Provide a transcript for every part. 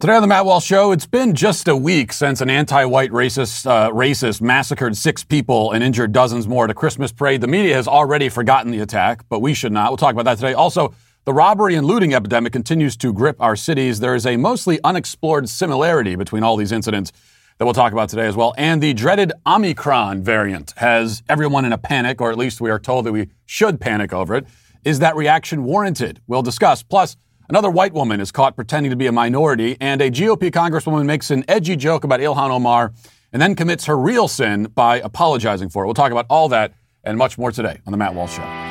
Today on the Matt Walsh Show, it's been just a week since an anti-white racist uh, racist massacred six people and injured dozens more at a Christmas parade. The media has already forgotten the attack, but we should not. We'll talk about that today. Also, the robbery and looting epidemic continues to grip our cities. There is a mostly unexplored similarity between all these incidents that we'll talk about today as well. And the dreaded Omicron variant has everyone in a panic, or at least we are told that we should panic over it. Is that reaction warranted? We'll discuss. Plus, Another white woman is caught pretending to be a minority, and a GOP congresswoman makes an edgy joke about Ilhan Omar and then commits her real sin by apologizing for it. We'll talk about all that and much more today on The Matt Walsh Show.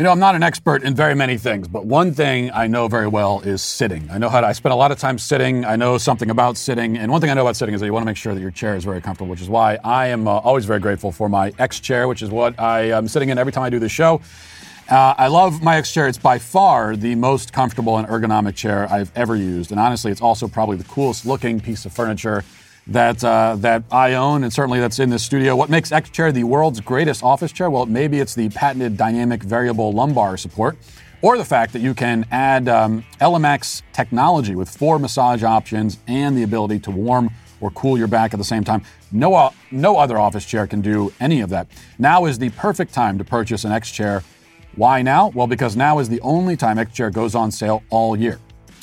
You know, I'm not an expert in very many things, but one thing I know very well is sitting. I know how to, I spend a lot of time sitting. I know something about sitting. And one thing I know about sitting is that you want to make sure that your chair is very comfortable, which is why I am uh, always very grateful for my X chair, which is what I am sitting in every time I do this show. Uh, I love my X chair. It's by far the most comfortable and ergonomic chair I've ever used. And honestly, it's also probably the coolest looking piece of furniture that uh, that I own, and certainly that's in this studio. What makes X Chair the world's greatest office chair? Well, maybe it's the patented dynamic variable lumbar support, or the fact that you can add um, ELEMAX technology with four massage options and the ability to warm or cool your back at the same time. No, uh, no other office chair can do any of that. Now is the perfect time to purchase an X Chair. Why now? Well, because now is the only time X Chair goes on sale all year.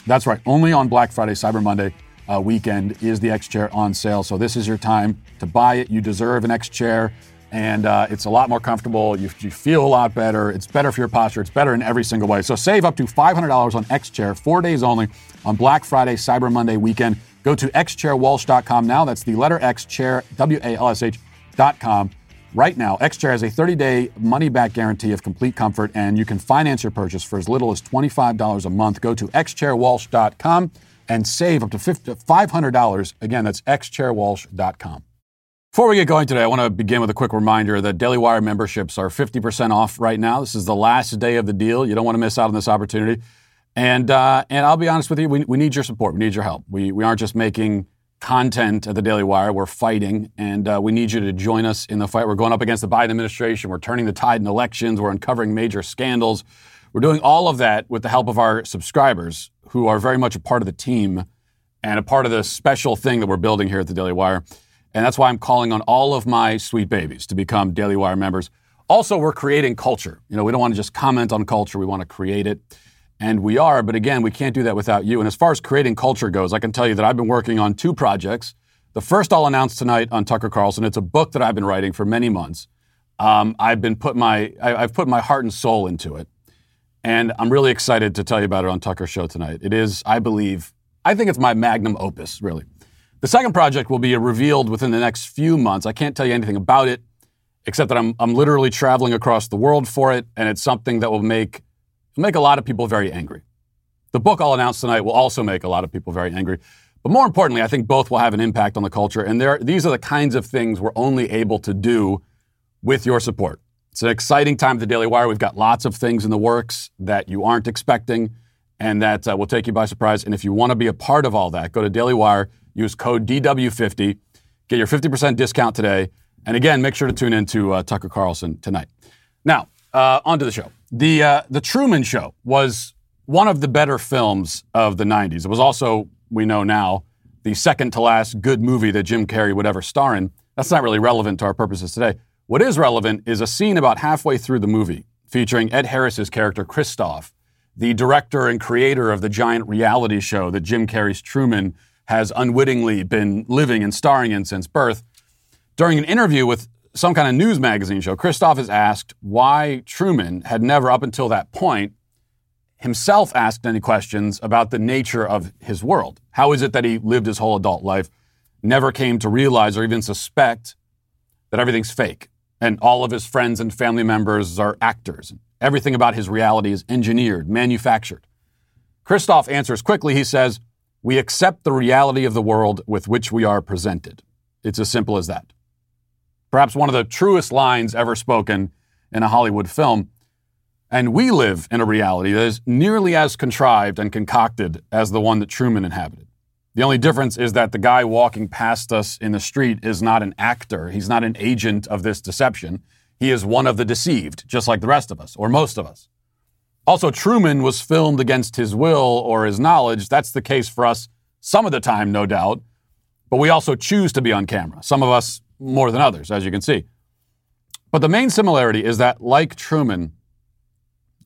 That's right, only on Black Friday, Cyber Monday, uh, weekend is the X Chair on sale. So this is your time to buy it. You deserve an X Chair, and uh, it's a lot more comfortable. You, you, feel a lot better. It's better for your posture. It's better in every single way. So save up to $500 on X Chair, four days only on Black Friday, Cyber Monday weekend. Go to xchairwalsh.com now. That's the letter X Chair, W A L S H.com. Right now, X Chair has a 30 day money back guarantee of complete comfort, and you can finance your purchase for as little as $25 a month. Go to xchairwalsh.com and save up to $500. Again, that's xchairwalsh.com. Before we get going today, I want to begin with a quick reminder that Daily Wire memberships are 50% off right now. This is the last day of the deal. You don't want to miss out on this opportunity. And, uh, and I'll be honest with you, we, we need your support. We need your help. We, we aren't just making content at the Daily Wire. We're fighting, and uh, we need you to join us in the fight. We're going up against the Biden administration. We're turning the tide in elections. We're uncovering major scandals. We're doing all of that with the help of our subscribers who are very much a part of the team and a part of the special thing that we're building here at the Daily Wire. And that's why I'm calling on all of my sweet babies to become Daily Wire members. Also, we're creating culture. You know, we don't want to just comment on culture, we want to create it. And we are, but again, we can't do that without you. And as far as creating culture goes, I can tell you that I've been working on two projects. The first I'll announce tonight on Tucker Carlson. It's a book that I've been writing for many months. Um, I've been put my I, I've put my heart and soul into it. And I'm really excited to tell you about it on Tucker's show tonight. It is, I believe, I think it's my magnum opus, really. The second project will be revealed within the next few months. I can't tell you anything about it, except that I'm, I'm literally traveling across the world for it, and it's something that will make, make a lot of people very angry. The book I'll announce tonight will also make a lot of people very angry. But more importantly, I think both will have an impact on the culture. And there, these are the kinds of things we're only able to do with your support. It's an exciting time at the Daily Wire. We've got lots of things in the works that you aren't expecting and that uh, will take you by surprise. And if you want to be a part of all that, go to Daily Wire, use code DW50, get your 50% discount today. And again, make sure to tune in to uh, Tucker Carlson tonight. Now, uh, on to the show. The, uh, the Truman Show was one of the better films of the 90s. It was also, we know now, the second to last good movie that Jim Carrey would ever star in. That's not really relevant to our purposes today. What is relevant is a scene about halfway through the movie featuring Ed Harris's character Christof, the director and creator of the giant reality show that Jim Carrey's Truman has unwittingly been living and starring in since birth. During an interview with some kind of news magazine show, Christof is asked why Truman had never, up until that point, himself asked any questions about the nature of his world. How is it that he lived his whole adult life, never came to realize or even suspect that everything's fake? And all of his friends and family members are actors. Everything about his reality is engineered, manufactured. Christof answers quickly. He says, We accept the reality of the world with which we are presented. It's as simple as that. Perhaps one of the truest lines ever spoken in a Hollywood film. And we live in a reality that is nearly as contrived and concocted as the one that Truman inhabited. The only difference is that the guy walking past us in the street is not an actor. He's not an agent of this deception. he is one of the deceived, just like the rest of us, or most of us. Also, Truman was filmed against his will or his knowledge. That's the case for us some of the time, no doubt. But we also choose to be on camera, some of us more than others, as you can see. But the main similarity is that, like Truman,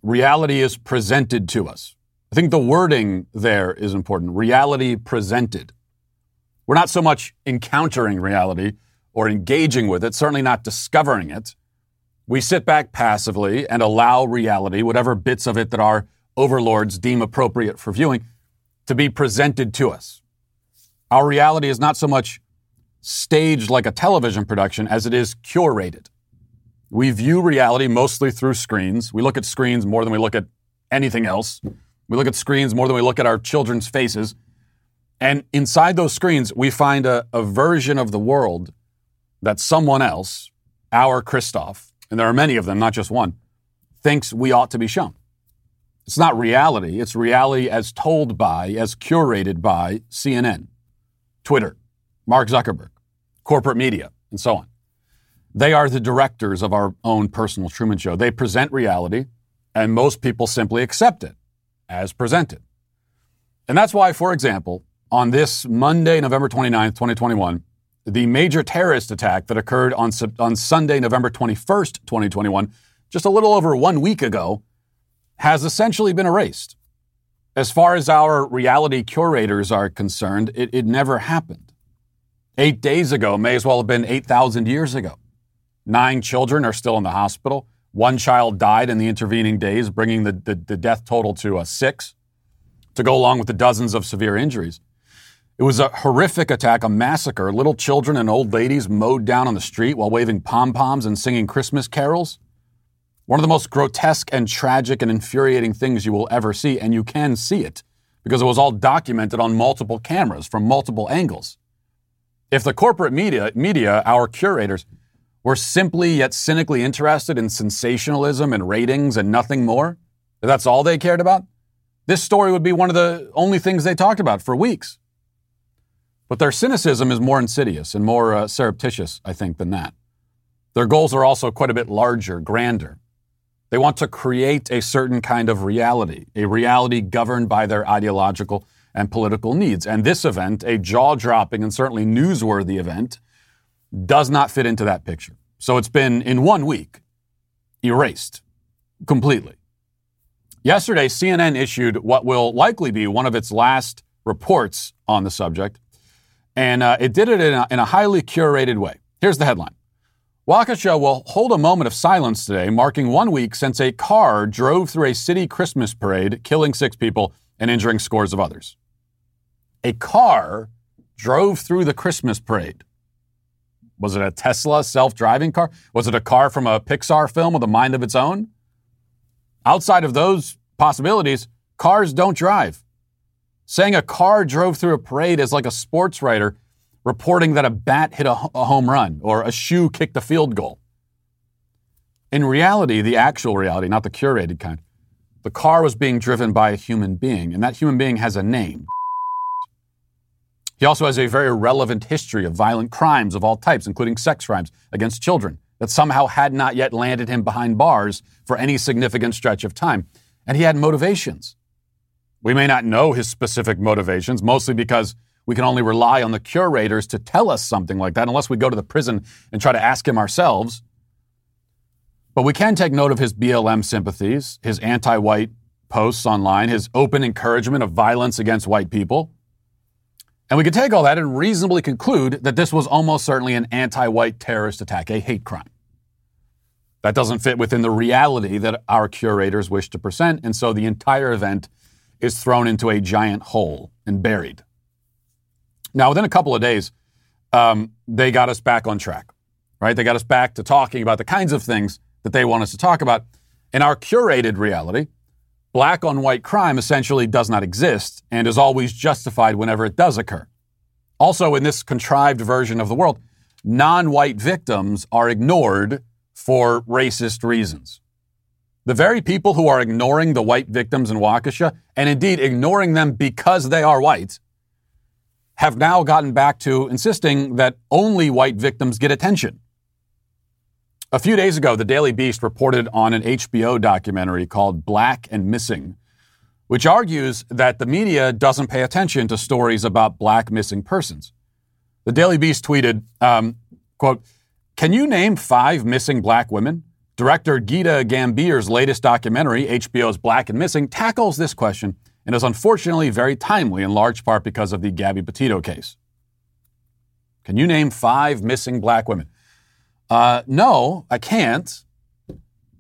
reality is presented to us. I think the wording there is important reality presented. We're not so much encountering reality or engaging with it, certainly not discovering it. We sit back passively and allow reality, whatever bits of it that our overlords deem appropriate for viewing, to be presented to us. Our reality is not so much staged like a television production as it is curated. We view reality mostly through screens. We look at screens more than we look at anything else. We look at screens more than we look at our children's faces. And inside those screens, we find a, a version of the world that someone else, our Christof, and there are many of them, not just one, thinks we ought to be shown. It's not reality. It's reality as told by, as curated by CNN, Twitter, Mark Zuckerberg, corporate media, and so on. They are the directors of our own personal Truman Show. They present reality, and most people simply accept it as presented. And that's why, for example, on this Monday, November 29th, 2021, the major terrorist attack that occurred on, on Sunday, November 21st, 2021, just a little over one week ago, has essentially been erased. As far as our reality curators are concerned, it, it never happened. Eight days ago may as well have been 8,000 years ago. Nine children are still in the hospital. One child died in the intervening days, bringing the, the, the death total to uh, six, to go along with the dozens of severe injuries. It was a horrific attack, a massacre. Little children and old ladies mowed down on the street while waving pom poms and singing Christmas carols. One of the most grotesque and tragic and infuriating things you will ever see, and you can see it because it was all documented on multiple cameras from multiple angles. If the corporate media, media, our curators, were simply yet cynically interested in sensationalism and ratings and nothing more, if that's all they cared about, this story would be one of the only things they talked about for weeks. But their cynicism is more insidious and more uh, surreptitious, I think, than that. Their goals are also quite a bit larger, grander. They want to create a certain kind of reality, a reality governed by their ideological and political needs. And this event, a jaw dropping and certainly newsworthy event, does not fit into that picture. So it's been, in one week, erased completely. Yesterday, CNN issued what will likely be one of its last reports on the subject. And uh, it did it in a, in a highly curated way. Here's the headline Waukesha will hold a moment of silence today, marking one week since a car drove through a city Christmas parade, killing six people and injuring scores of others. A car drove through the Christmas parade. Was it a Tesla self driving car? Was it a car from a Pixar film with a mind of its own? Outside of those possibilities, cars don't drive. Saying a car drove through a parade is like a sports writer reporting that a bat hit a, a home run or a shoe kicked a field goal. In reality, the actual reality, not the curated kind, the car was being driven by a human being, and that human being has a name. He also has a very relevant history of violent crimes of all types, including sex crimes against children, that somehow had not yet landed him behind bars for any significant stretch of time. And he had motivations. We may not know his specific motivations, mostly because we can only rely on the curators to tell us something like that, unless we go to the prison and try to ask him ourselves. But we can take note of his BLM sympathies, his anti white posts online, his open encouragement of violence against white people. And we can take all that and reasonably conclude that this was almost certainly an anti white terrorist attack, a hate crime. That doesn't fit within the reality that our curators wish to present, and so the entire event is thrown into a giant hole and buried. Now, within a couple of days, um, they got us back on track, right? They got us back to talking about the kinds of things that they want us to talk about. In our curated reality, black on white crime essentially does not exist and is always justified whenever it does occur. Also, in this contrived version of the world, non white victims are ignored for racist reasons. The very people who are ignoring the white victims in Waukesha, and indeed ignoring them because they are white, have now gotten back to insisting that only white victims get attention. A few days ago, the Daily Beast reported on an HBO documentary called Black and Missing, which argues that the media doesn't pay attention to stories about black missing persons. The Daily Beast tweeted, um, quote, Can you name five missing black women? Director Geeta Gandbhir's latest documentary, HBO's Black and Missing, tackles this question and is unfortunately very timely in large part because of the Gabby Petito case. Can you name five missing black women? Uh, no, I can't.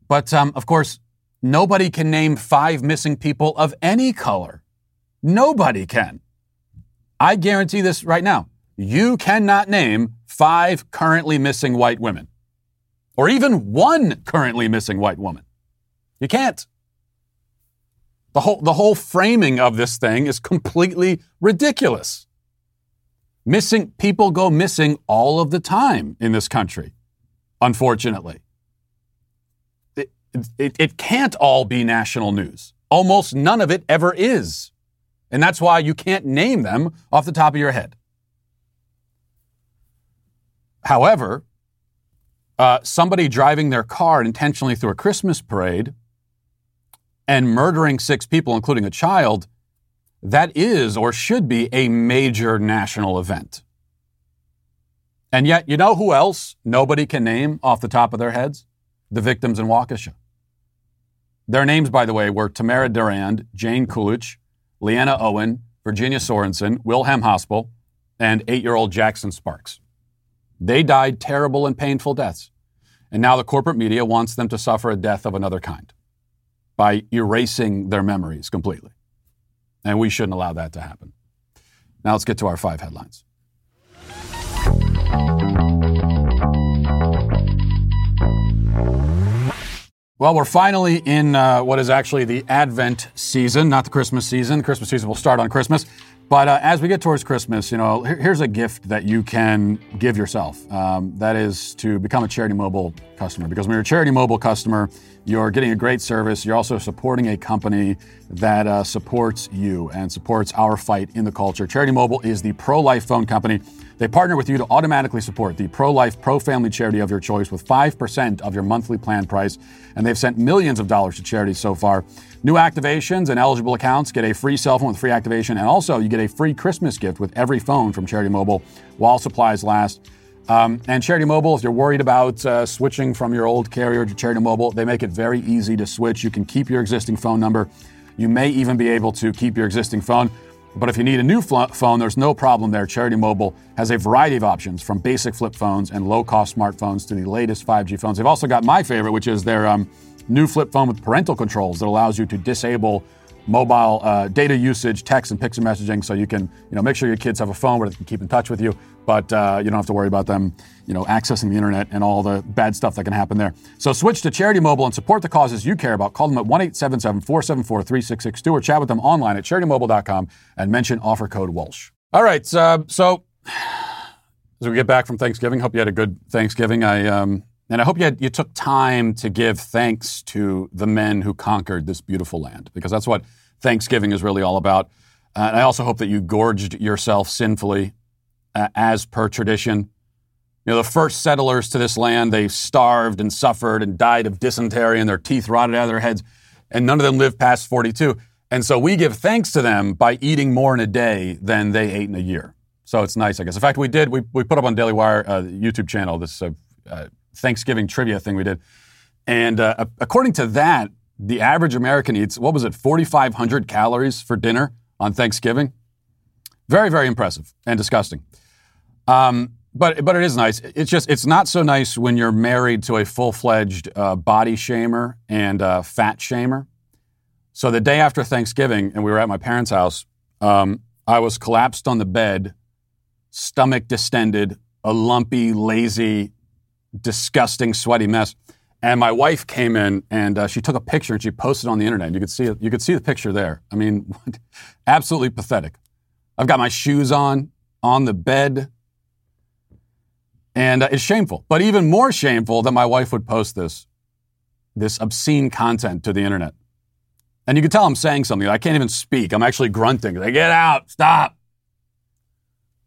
But um, of course, nobody can name five missing people of any color. Nobody can. I guarantee this right now. You cannot name five currently missing white women, or even one currently missing white woman. You can't. The whole, the whole framing of this thing is completely ridiculous. Missing people go missing all of the time in this country, unfortunately. It, it, it can't all be national news. Almost none of it ever is. And that's why you can't name them off the top of your head. However, uh, somebody driving their car intentionally through a Christmas parade and murdering six people, including a child, that is or should be a major national event. And yet, you know who else nobody can name off the top of their heads? The victims in Waukesha. Their names, by the way, were Tamara Durand, Jane Coolidge, Leanna Owen, Virginia Sorenson, Wilhelm Hospel, and eight year old Jackson Sparks. They died terrible and painful deaths. And now the corporate media wants them to suffer a death of another kind by erasing their memories completely. And we shouldn't allow that to happen. Now let's get to our five headlines. Well, we're finally in uh, what is actually the Advent season, not the Christmas season. The Christmas season will start on Christmas. But uh, as we get towards Christmas, you know, here, here's a gift that you can give yourself. Um, that is to become a Charity Mobile customer. Because when you're a Charity Mobile customer, you're getting a great service. You're also supporting a company that uh, supports you and supports our fight in the culture. Charity Mobile is the pro life phone company. They partner with you to automatically support the pro life, pro family charity of your choice with 5% of your monthly plan price. And they've sent millions of dollars to charities so far. New activations and eligible accounts get a free cell phone with free activation, and also you get a free Christmas gift with every phone from Charity Mobile while supplies last. Um, and Charity Mobile, if you're worried about uh, switching from your old carrier to Charity Mobile, they make it very easy to switch. You can keep your existing phone number. You may even be able to keep your existing phone. But if you need a new fl- phone, there's no problem there. Charity Mobile has a variety of options from basic flip phones and low cost smartphones to the latest 5G phones. They've also got my favorite, which is their um, new flip phone with parental controls that allows you to disable mobile uh, data usage, text and picture messaging, so you can you know make sure your kids have a phone where they can keep in touch with you, but uh, you don't have to worry about them you know accessing the internet and all the bad stuff that can happen there. So switch to Charity Mobile and support the causes you care about. Call them at one 474 3662 or chat with them online at charitymobile.com and mention offer code Walsh. All right, uh, so as we get back from Thanksgiving, hope you had a good Thanksgiving. I um, and I hope you, had, you took time to give thanks to the men who conquered this beautiful land, because that's what Thanksgiving is really all about. Uh, and I also hope that you gorged yourself sinfully, uh, as per tradition. You know, the first settlers to this land, they starved and suffered and died of dysentery and their teeth rotted out of their heads, and none of them lived past 42. And so we give thanks to them by eating more in a day than they ate in a year. So it's nice, I guess. In fact, we did, we, we put up on Daily Wire uh, YouTube channel this uh, uh Thanksgiving trivia thing we did. And uh, according to that, the average American eats, what was it, 4,500 calories for dinner on Thanksgiving? Very, very impressive and disgusting. Um, but, but it is nice. It's just, it's not so nice when you're married to a full fledged uh, body shamer and uh, fat shamer. So the day after Thanksgiving, and we were at my parents' house, um, I was collapsed on the bed, stomach distended, a lumpy, lazy, disgusting, sweaty mess. And my wife came in and uh, she took a picture and she posted on the internet. You could see you could see the picture there. I mean, absolutely pathetic. I've got my shoes on on the bed, and uh, it's shameful. But even more shameful that my wife would post this this obscene content to the internet. And you can tell I'm saying something. I can't even speak. I'm actually grunting. Like, get out, stop.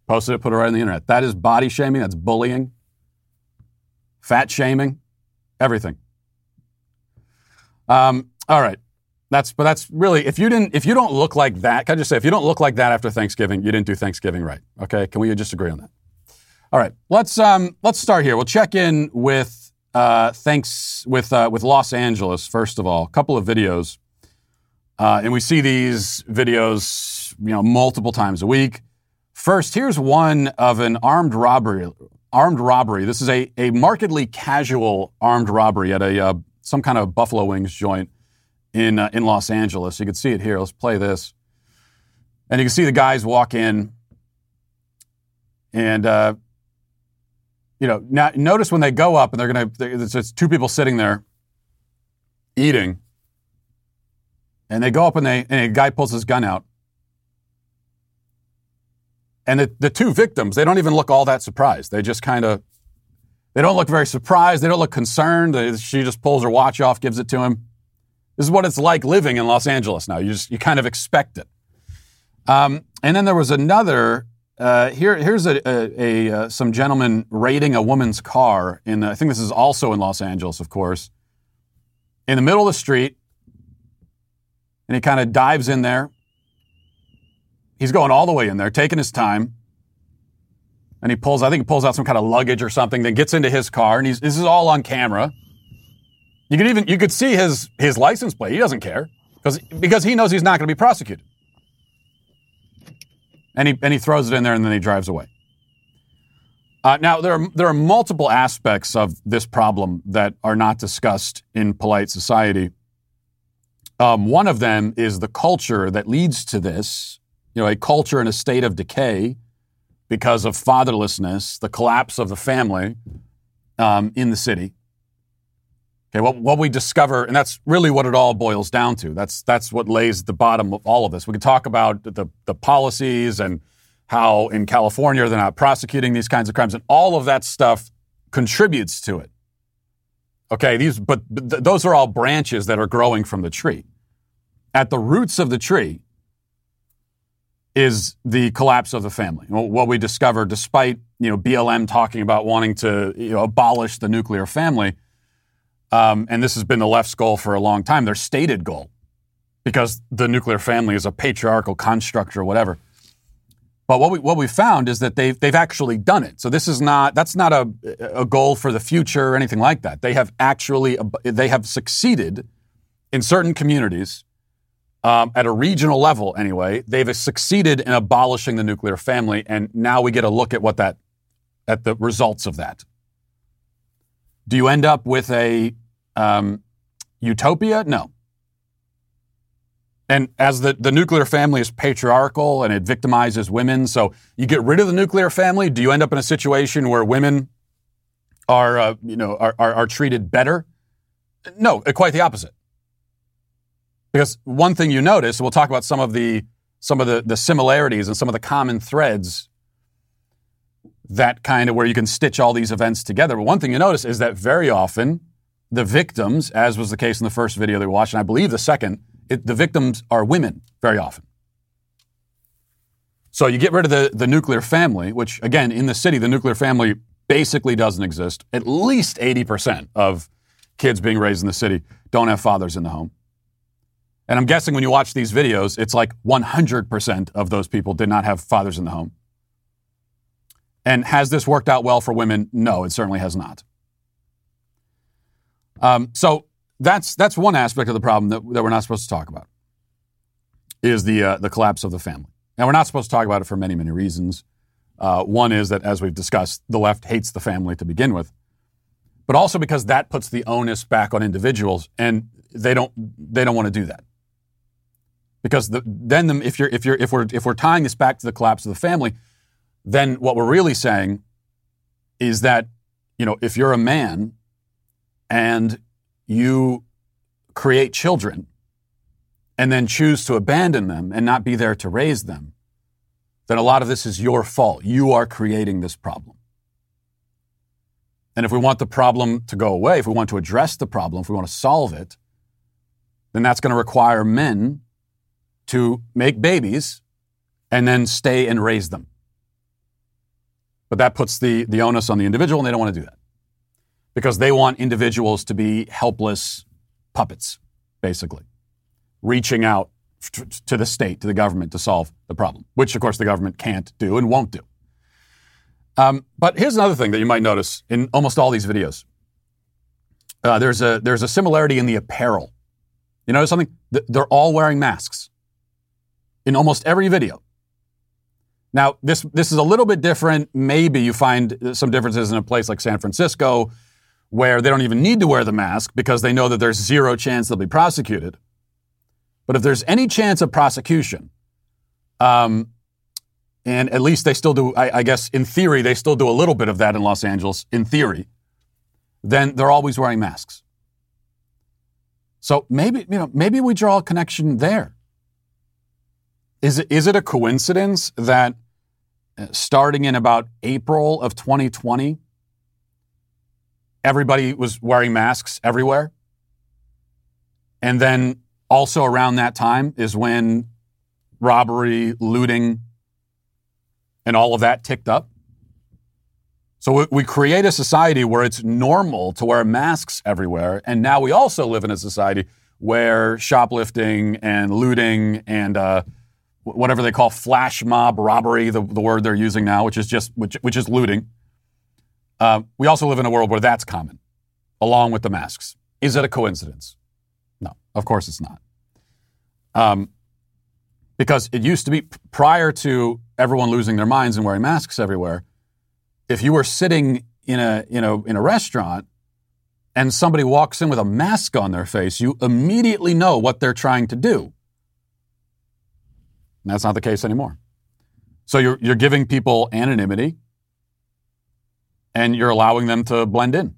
Posted it, put it right on the internet. That is body shaming. That's bullying fat shaming. Everything. Um, all right. That's but that's really if you didn't if you don't look like that, can I just say if you don't look like that after Thanksgiving, you didn't do Thanksgiving right. Okay? Can we just agree on that? All right. Let's um let's start here. We'll check in with uh thanks with uh, with Los Angeles first of all. A couple of videos. Uh, and we see these videos, you know, multiple times a week. First, here's one of an armed robbery. Armed robbery. This is a, a markedly casual armed robbery at a uh, some kind of Buffalo Wings joint in uh, in Los Angeles. You can see it here. Let's play this, and you can see the guys walk in, and uh, you know, now notice when they go up and they're gonna. It's two people sitting there eating, and they go up and they and a guy pulls his gun out, and the the two victims they don't even look all that surprised. They just kind of. They don't look very surprised. They don't look concerned. She just pulls her watch off, gives it to him. This is what it's like living in Los Angeles now. You just you kind of expect it. Um, and then there was another. Uh, here, here's a, a, a uh, some gentleman raiding a woman's car in. I think this is also in Los Angeles, of course. In the middle of the street, and he kind of dives in there. He's going all the way in there, taking his time. And he pulls, I think he pulls out some kind of luggage or something, then gets into his car, and he's, this is all on camera. You could even you could see his his license plate. He doesn't care because because he knows he's not going to be prosecuted. And he and he throws it in there and then he drives away. Uh, now there are there are multiple aspects of this problem that are not discussed in polite society. Um, one of them is the culture that leads to this. You know, a culture in a state of decay because of fatherlessness, the collapse of the family um, in the city. Okay, what, what we discover, and that's really what it all boils down to. That's that's what lays at the bottom of all of this. We can talk about the, the policies and how in California they're not prosecuting these kinds of crimes, and all of that stuff contributes to it. Okay, these but, but th- those are all branches that are growing from the tree. At the roots of the tree is the collapse of the family. What we discover, despite you know BLM talking about wanting to you know, abolish the nuclear family um, and this has been the left's goal for a long time, their stated goal, because the nuclear family is a patriarchal construct or whatever. But what we what we found is that they've they've actually done it. So this is not that's not a a goal for the future or anything like that. They have actually they have succeeded in certain communities um, at a regional level anyway. They've succeeded in abolishing the nuclear family, and now we get a look at what that at the results of that. Do you end up with a um, utopia? No. And as the, the nuclear family is patriarchal and it victimizes women, so you get rid of the nuclear family, do you end up in a situation where women are, uh, you know, are, are, are treated better? No, quite the opposite. Because one thing you notice, we'll talk about some of the some of the, the similarities and some of the common threads that kind of where you can stitch all these events together. But one thing you notice is that very often the victims, as was the case in the first video they watched, and I believe the second, it, the victims are women very often. So you get rid of the, the nuclear family, which again, in the city, the nuclear family basically doesn't exist. At least 80% of kids being raised in the city don't have fathers in the home. And I'm guessing when you watch these videos, it's like 100% of those people did not have fathers in the home. And has this worked out well for women? No, it certainly has not. Um, so that's that's one aspect of the problem that, that we're not supposed to talk about is the uh, the collapse of the family. And we're not supposed to talk about it for many many reasons. Uh, one is that, as we've discussed, the left hates the family to begin with, but also because that puts the onus back on individuals, and they don't they don't want to do that because the, then the, if you're if you're if we're if we're tying this back to the collapse of the family, then what we're really saying is that you know if you're a man and you create children and then choose to abandon them and not be there to raise them, then a lot of this is your fault. You are creating this problem. And if we want the problem to go away, if we want to address the problem, if we want to solve it, then that's going to require men to make babies and then stay and raise them. But that puts the, the onus on the individual, and they don't want to do that. because they want individuals to be helpless puppets, basically, reaching out to the state, to the government to solve the problem, which of course the government can't do and won't do. Um, but here's another thing that you might notice in almost all these videos. Uh, there's a there's a similarity in the apparel. You notice something? They're all wearing masks in almost every video. Now, this this is a little bit different. Maybe you find some differences in a place like San Francisco, where they don't even need to wear the mask because they know that there's zero chance they'll be prosecuted. But if there's any chance of prosecution, um, and at least they still do, I, I, guess in theory, they still do a little bit of that in Los Angeles, in theory, then they're always wearing masks. So maybe, you know, maybe we draw a connection there. Is it, is it a coincidence that uh, starting in about April of 2020, everybody was wearing masks everywhere? And then also around that time is when robbery, looting, and all of that ticked up. So we create a society where it's normal to wear masks everywhere. And now we also live in a society where shoplifting and looting and uh, whatever they call flash mob robbery, the, the, word they're using now, which is just which, which is looting. Uh, we also live in a world where that's common, along with the masks. Is it a coincidence? No, of course it's not. Um, because it used to be prior to everyone losing their minds and wearing masks everywhere. If you were sitting in a you know in a restaurant and somebody walks in with a mask on their face, you immediately know what they're trying to do. And that's not the case anymore. So you're you're giving people anonymity and you're allowing them to blend in.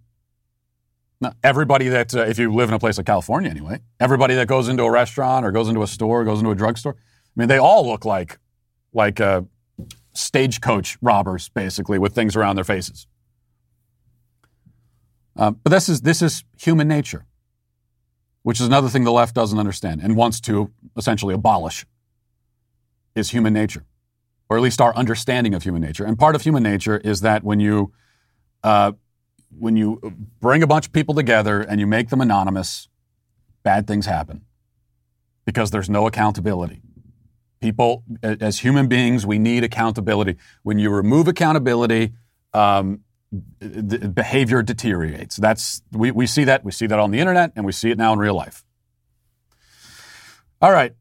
Now, everybody that, uh, if you live in a place like California anyway, everybody that goes into a restaurant or goes into a store, goes into a drugstore, I mean, they all look like like uh, stagecoach robbers, basically, with things around their faces. Uh, but this is this is human nature, which is another thing the left doesn't understand and wants to essentially abolish. Is human nature, or at least our understanding of human nature. And part of human nature is that when you uh, when you bring a bunch of people together and you make them anonymous, bad things happen because there's no accountability. People, as human beings, we need accountability. When you remove accountability, um, behavior deteriorates. That's we, we see that we see that on the internet and we see it now in real life. All right,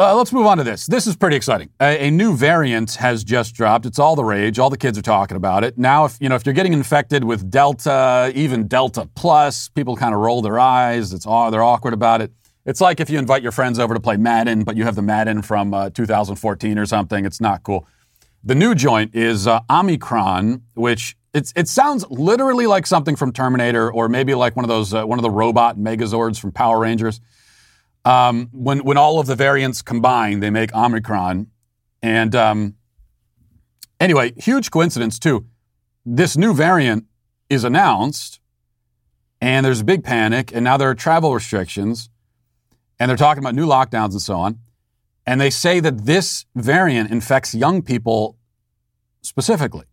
uh, let's move on to this. This is pretty exciting. A, a, new variant has just dropped. It's all the rage. All the kids are talking about it now. If you know if you're getting infected with Delta, even Delta plus, people kind of roll their eyes. It's they're awkward about it. It's like if you invite your friends over to play Madden, but you have the Madden from uh, 2014 or something. It's not cool. The new joint is uh, Omicron, which it's, it sounds literally like something from Terminator, or maybe like one of those uh, one of the robot Megazords from Power Rangers. Um, when when all of the variants combine, they make Omicron. And um, anyway, huge coincidence too. This new variant is announced, and there's a big panic, and now there are travel restrictions and they're talking about new lockdowns and so on. And they say that this variant infects young people specifically,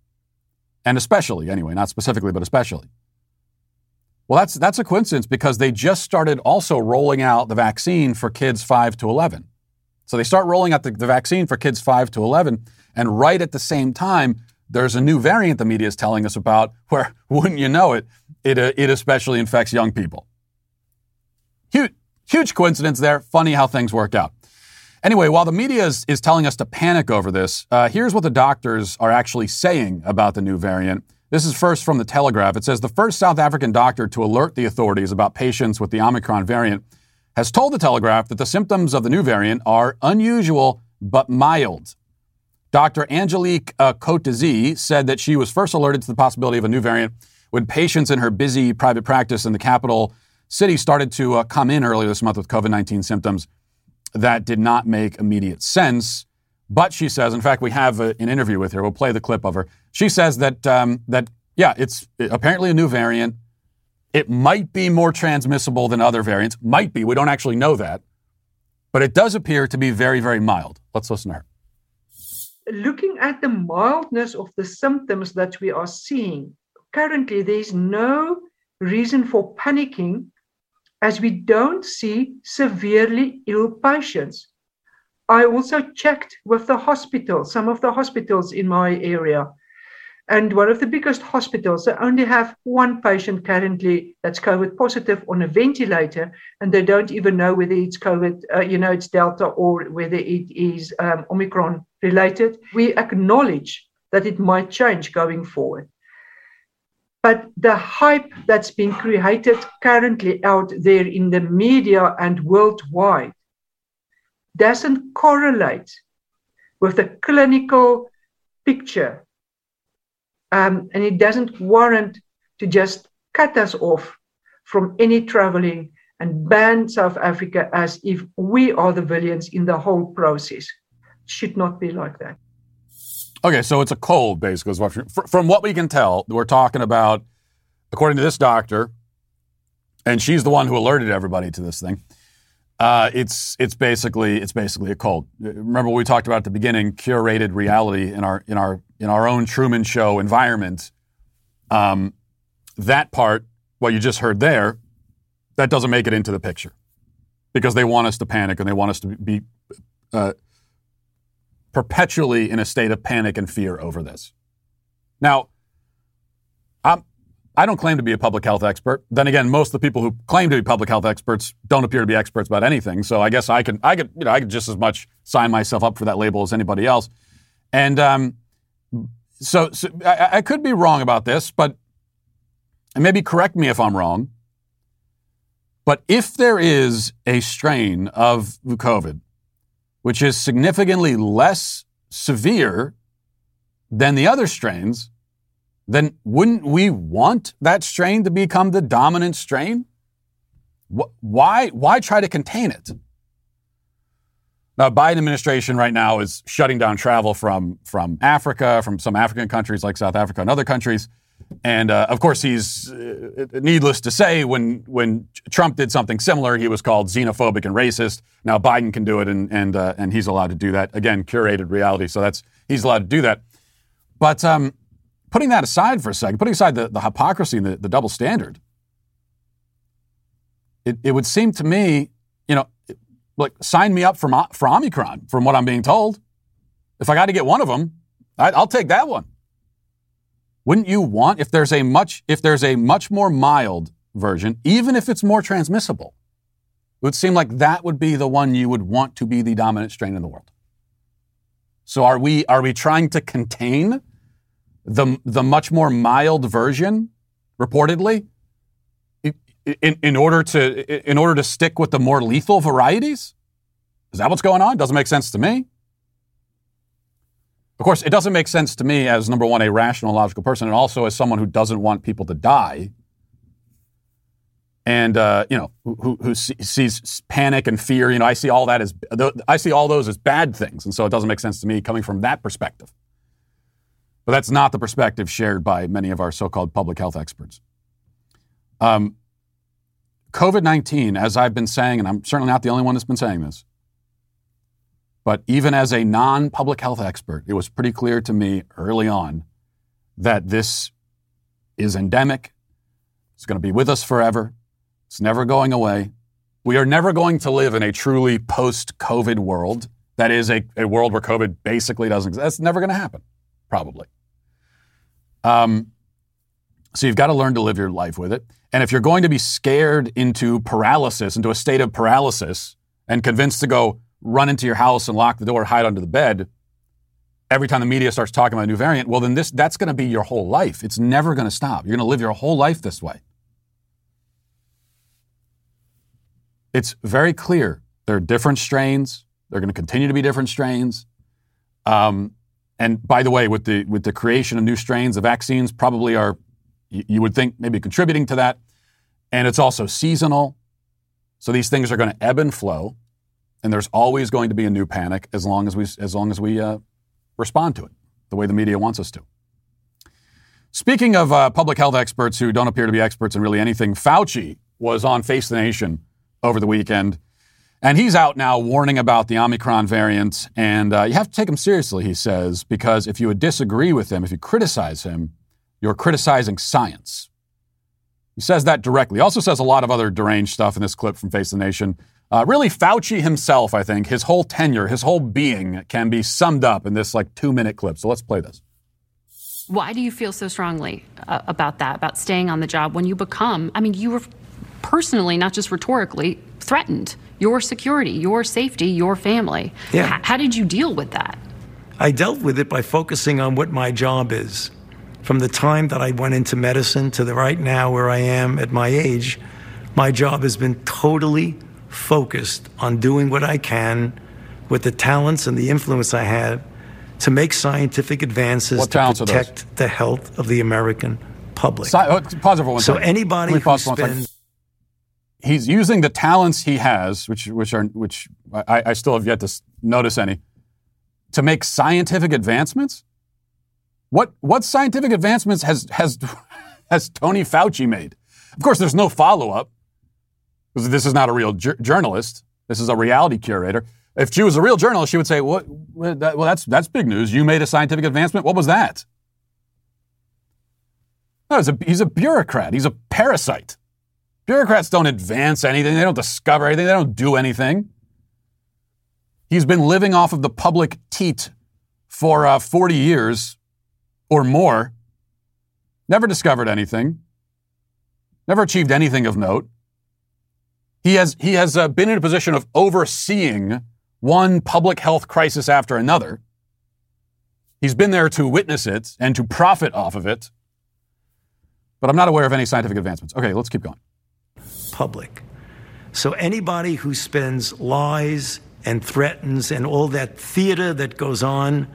and especially, anyway, not specifically, but especially. Well, that's, that's a coincidence because they just started also rolling out the vaccine for kids 5 to 11. So they start rolling out the, the vaccine for kids 5 to 11, and right at the same time, there's a new variant the media is telling us about where, wouldn't you know it, it, uh, it especially infects young people. Huge, Huge coincidence there. Funny how things work out. Anyway, while the media is, is telling us to panic over this, uh, here's what the doctors are actually saying about the new variant. This is first from the Telegraph. It says the first South African doctor to alert the authorities about patients with the Omicron variant has told the Telegraph that the symptoms of the new variant are unusual but mild. Dr. Angelique uh, said that she was first alerted to the possibility of a new variant when patients in her busy private practice in the capital city started to uh, come in earlier this month with COVID 19 symptoms that did not make immediate sense. But she says, in fact, we have a, an interview with her. We'll play the clip of her. She says that, um, that yeah, it's apparently a new variant. It might be more transmissible than other variants. Might be. We don't actually know that. But it does appear to be very, very mild. Let's listen to her. Looking at the mildness of the symptoms that we are seeing, currently there's no reason for panicking as we don't see severely ill patients. I also checked with the hospital, some of the hospitals in my area. And one of the biggest hospitals, they only have one patient currently that's COVID positive on a ventilator, and they don't even know whether it's COVID, uh, you know, it's Delta or whether it is um, Omicron related. We acknowledge that it might change going forward. But the hype that's been created currently out there in the media and worldwide doesn't correlate with the clinical picture. Um, and it doesn't warrant to just cut us off from any traveling and ban South Africa as if we are the villains in the whole process. It should not be like that. Okay, so it's a cold, basically. From what we can tell, we're talking about, according to this doctor, and she's the one who alerted everybody to this thing. Uh, it's it's basically it's basically a cult. Remember what we talked about at the beginning: curated reality in our in our in our own Truman Show environment. Um, that part, what you just heard there, that doesn't make it into the picture because they want us to panic and they want us to be uh, perpetually in a state of panic and fear over this. Now, I'm, I don't claim to be a public health expert. Then again, most of the people who claim to be public health experts don't appear to be experts about anything. So I guess I could, I could, you know, I could just as much sign myself up for that label as anybody else. And um, so, so I, I could be wrong about this, but maybe correct me if I'm wrong. But if there is a strain of COVID which is significantly less severe than the other strains, then wouldn't we want that strain to become the dominant strain? Why, why try to contain it? Now, Biden administration right now is shutting down travel from, from Africa, from some African countries like South Africa and other countries. And uh, of course, he's uh, needless to say, when when Trump did something similar, he was called xenophobic and racist. Now Biden can do it, and and uh, and he's allowed to do that. Again, curated reality, so that's he's allowed to do that. But um, putting that aside for a second, putting aside the, the hypocrisy and the, the double standard, it, it would seem to me, you know, like sign me up for uh, for Omicron, from what I'm being told. If I got to get one of them, I, I'll take that one. Wouldn't you want if there's a much if there's a much more mild version, even if it's more transmissible? It would seem like that would be the one you would want to be the dominant strain in the world. So are we are we trying to contain the the much more mild version reportedly in, in order to in order to stick with the more lethal varieties? Is that what's going on? Doesn't make sense to me. Of course, it doesn't make sense to me as number one, a rational, logical person, and also as someone who doesn't want people to die. And uh, you know, who, who sees panic and fear. You know, I see all that as I see all those as bad things, and so it doesn't make sense to me coming from that perspective. But that's not the perspective shared by many of our so-called public health experts. Um, COVID nineteen, as I've been saying, and I'm certainly not the only one that's been saying this, but even as a non public health expert, it was pretty clear to me early on that this is endemic. It's going to be with us forever. It's never going away. We are never going to live in a truly post COVID world. That is a, a world where COVID basically doesn't exist. That's never going to happen, probably. Um, so you've got to learn to live your life with it. And if you're going to be scared into paralysis, into a state of paralysis, and convinced to go, run into your house and lock the door, hide under the bed every time the media starts talking about a new variant, well, then this, that's going to be your whole life. It's never going to stop. You're going to live your whole life this way. It's very clear there are different strains. They're going to continue to be different strains. Um, and by the way, with the with the creation of new strains, the vaccines probably are, you, would think, maybe contributing to that. And it's also seasonal. So these things are going to ebb and flow and there's always going to be a new panic as long as we as long as we uh, respond to it the way the media wants us to. Speaking of uh, public health experts who don't appear to be experts in really anything, Fauci was on Face the Nation over the weekend, and he's out now warning about the Omicron variant. And uh, you have to take him seriously, he says, because if you would disagree with him, if you criticize him, you're criticizing science. He says that directly. He also says a lot of other deranged stuff in this clip from Face the Nation. Uh, really, Fauci himself, I think, his whole tenure, his whole being can be summed up in this like two minute clip. So let's play this. Why do you feel so strongly uh, about that, about staying on the job when you become, I mean, you were personally, not just rhetorically, threatened your security, your safety, your family. Yeah. H- how did you deal with that? I dealt with it by focusing on what my job is. From the time that I went into medicine to the right now where I am at my age, my job has been totally focused on doing what I can with the talents and the influence I have to make scientific advances What to talents are those? protect the health of the American public. Si- oh, pause it for one so second. anybody Let me who pause for one second. spends He's using the talents he has, which which are which I, I still have yet to notice any, to make scientific advancements. What what scientific advancements has has has Tony Fauci made? Of course, there's no follow up because this is not a real journalist. This is a reality curator. If she was a real journalist, she would say, "What? Well, that, well, that's that's big news. You made a scientific advancement. What was that?" No, he's a, he's a bureaucrat. He's a parasite. Bureaucrats don't advance anything. They don't discover anything. They don't do anything. He's been living off of the public teat for uh, 40 years or more. Never discovered anything. Never achieved anything of note. He has, he has uh, been in a position of overseeing one public health crisis after another. He's been there to witness it and to profit off of it. But I'm not aware of any scientific advancements. Okay, let's keep going. Public. So anybody who spends lies and threatens and all that theater that goes on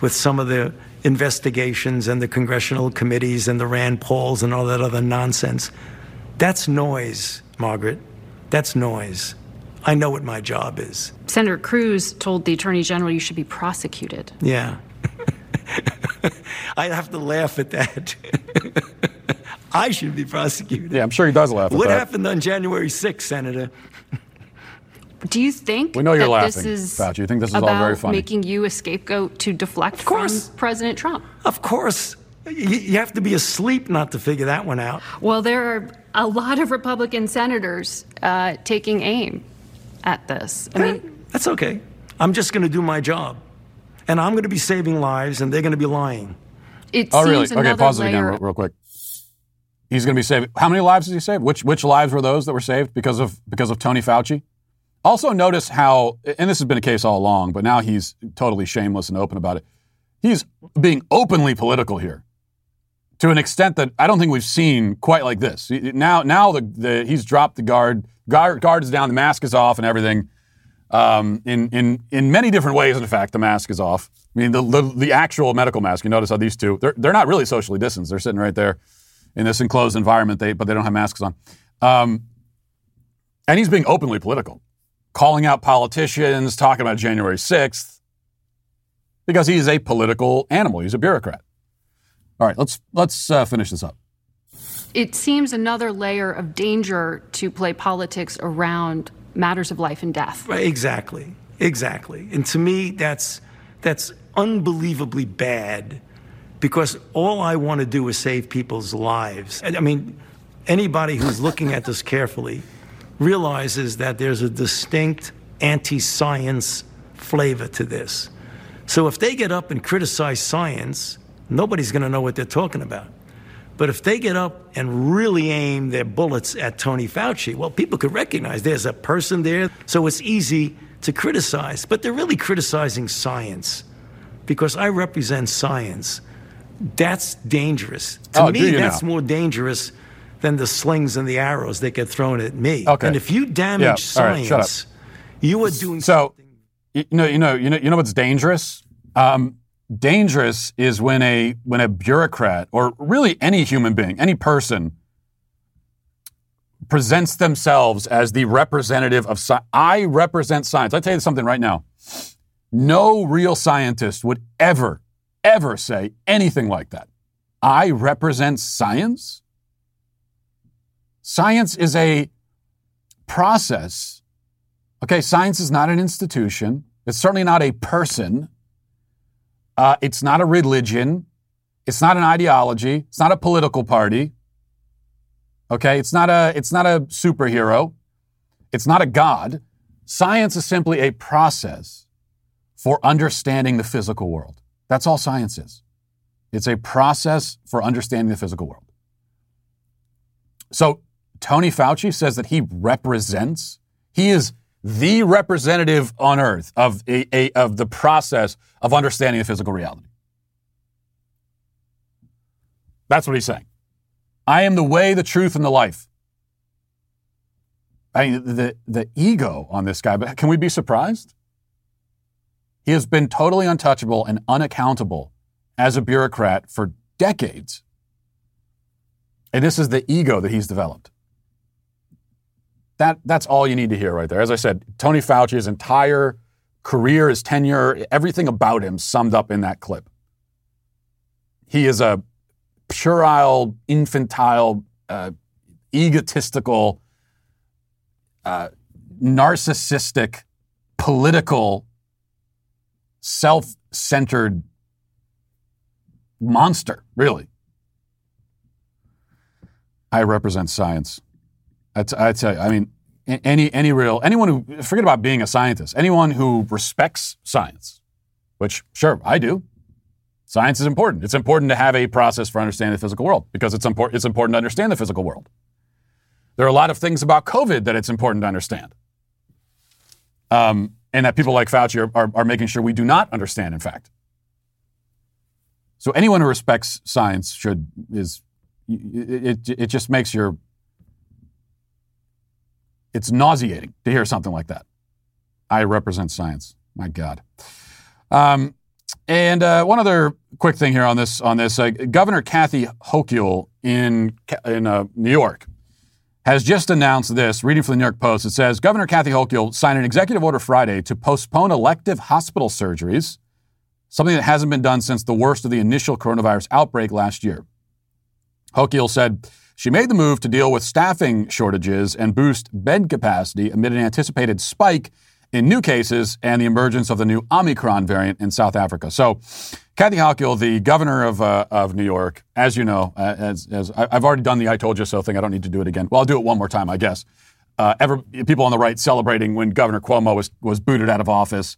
with some of the investigations and the congressional committees and the Rand Pauls and all that other nonsense, that's noise, Margaret. That's noise. I know what my job is. Senator Cruz told the Attorney General you should be prosecuted. Yeah. I have to laugh at that. I should be prosecuted. Yeah, I'm sure he does laugh at What that. happened on January 6th, Senator? Do you think We know you're that this laughing, is Fauci. You think this is all about very funny. making you a scapegoat to deflect course. from President Trump? Of course. You, you have to be asleep not to figure that one out. Well, there are a lot of Republican senators uh, taking aim at this. I mean, That's okay. I'm just going to do my job. And I'm going to be saving lives, and they're going to be lying. it Oh, seems really? Okay, another pause it again layer. real, real quick. He's going to be saving. How many lives did he save? Which which lives were those that were saved because of because of Tony Fauci? Also, notice how, and this has been a case all along, but now he's totally shameless and open about it. He's being openly political here, to an extent that I don't think we've seen quite like this. Now, now the, the he's dropped the guard, guard, guard is down, the mask is off, and everything. Um, in in in many different ways, in fact, the mask is off. I mean, the the, the actual medical mask. You notice how these two they're they're not really socially distanced. They're sitting right there in this enclosed environment. They but they don't have masks on. Um, and he's being openly political, calling out politicians, talking about January sixth, because he is a political animal. He's a bureaucrat. All right, let's let's uh, finish this up. It seems another layer of danger to play politics around matters of life and death. Exactly. Exactly. And to me, that's, that's unbelievably bad because all I want to do is save people's lives. I mean, anybody who's looking at this carefully realizes that there's a distinct anti science flavor to this. So if they get up and criticize science, nobody's going to know what they're talking about. But if they get up and really aim their bullets at Tony Fauci, well, people could recognize there's a person there, so it's easy to criticize. But they're really criticizing science because I represent science. That's dangerous. To Oh, me, that's now? more dangerous than the slings and the arrows that get thrown at me. Okay. And if you damage Yeah, all right, science, you are doing So, you know, you know, you know, you know what's dangerous? Um, dangerous is when a when a bureaucrat or really any human being, any person, presents themselves as the representative of science. I represent science. I tell you something right now. No real scientist would ever, ever say anything like that. I represent science. Science is a process Okay, science is not an institution. It's certainly not a person. Uh, it's not a religion. It's not an ideology. It's not a political party. Okay, it's not a it's not a superhero. It's not a god. Science is simply a process for understanding the physical world. That's all science is. It's a process for understanding the physical world. So Tony Fauci says that he represents, he is the representative on earth of, a, a, of the process of understanding the physical reality. That's what he's saying. I am the way, the truth, and the life. I mean, the, the ego on this guy, but can we be surprised? He has been totally untouchable and unaccountable as a bureaucrat for decades. And this is the ego that he's developed. That, that's all you need to hear right there. As I said, Tony Fauci's entire career, his tenure, everything about him summed up in that clip. He is a puerile, infantile, uh, egotistical, uh, narcissistic, political, self centered monster, really. I represent science. I, t- I tell you, I mean, any any real anyone who forget about being a scientist, anyone who respects science, which sure I do. Science is important. It's important to have a process for understanding the physical world because it's important. It's important to understand the physical world. There are a lot of things about COVID that it's important to understand, um, and that people like Fauci are, are, are making sure we do not understand. In fact, so anyone who respects science should is it, it, it just makes your it's nauseating to hear something like that. I represent science. My God. Um, and uh, one other quick thing here on this on this uh, Governor Kathy Hochul in in uh, New York has just announced this. Reading from the New York Post, it says Governor Kathy Hochul signed an executive order Friday to postpone elective hospital surgeries, something that hasn't been done since the worst of the initial coronavirus outbreak last year. Hochul said she made the move to deal with staffing shortages and boost bed capacity amid an anticipated spike in new cases and the emergence of the new Omicron variant in South Africa. So, Kathy Hochul, the governor of, uh, of New York, as you know, uh, as, as I've already done the I told you so thing, I don't need to do it again. Well, I'll do it one more time, I guess. Uh, ever, people on the right celebrating when Governor Cuomo was, was booted out of office.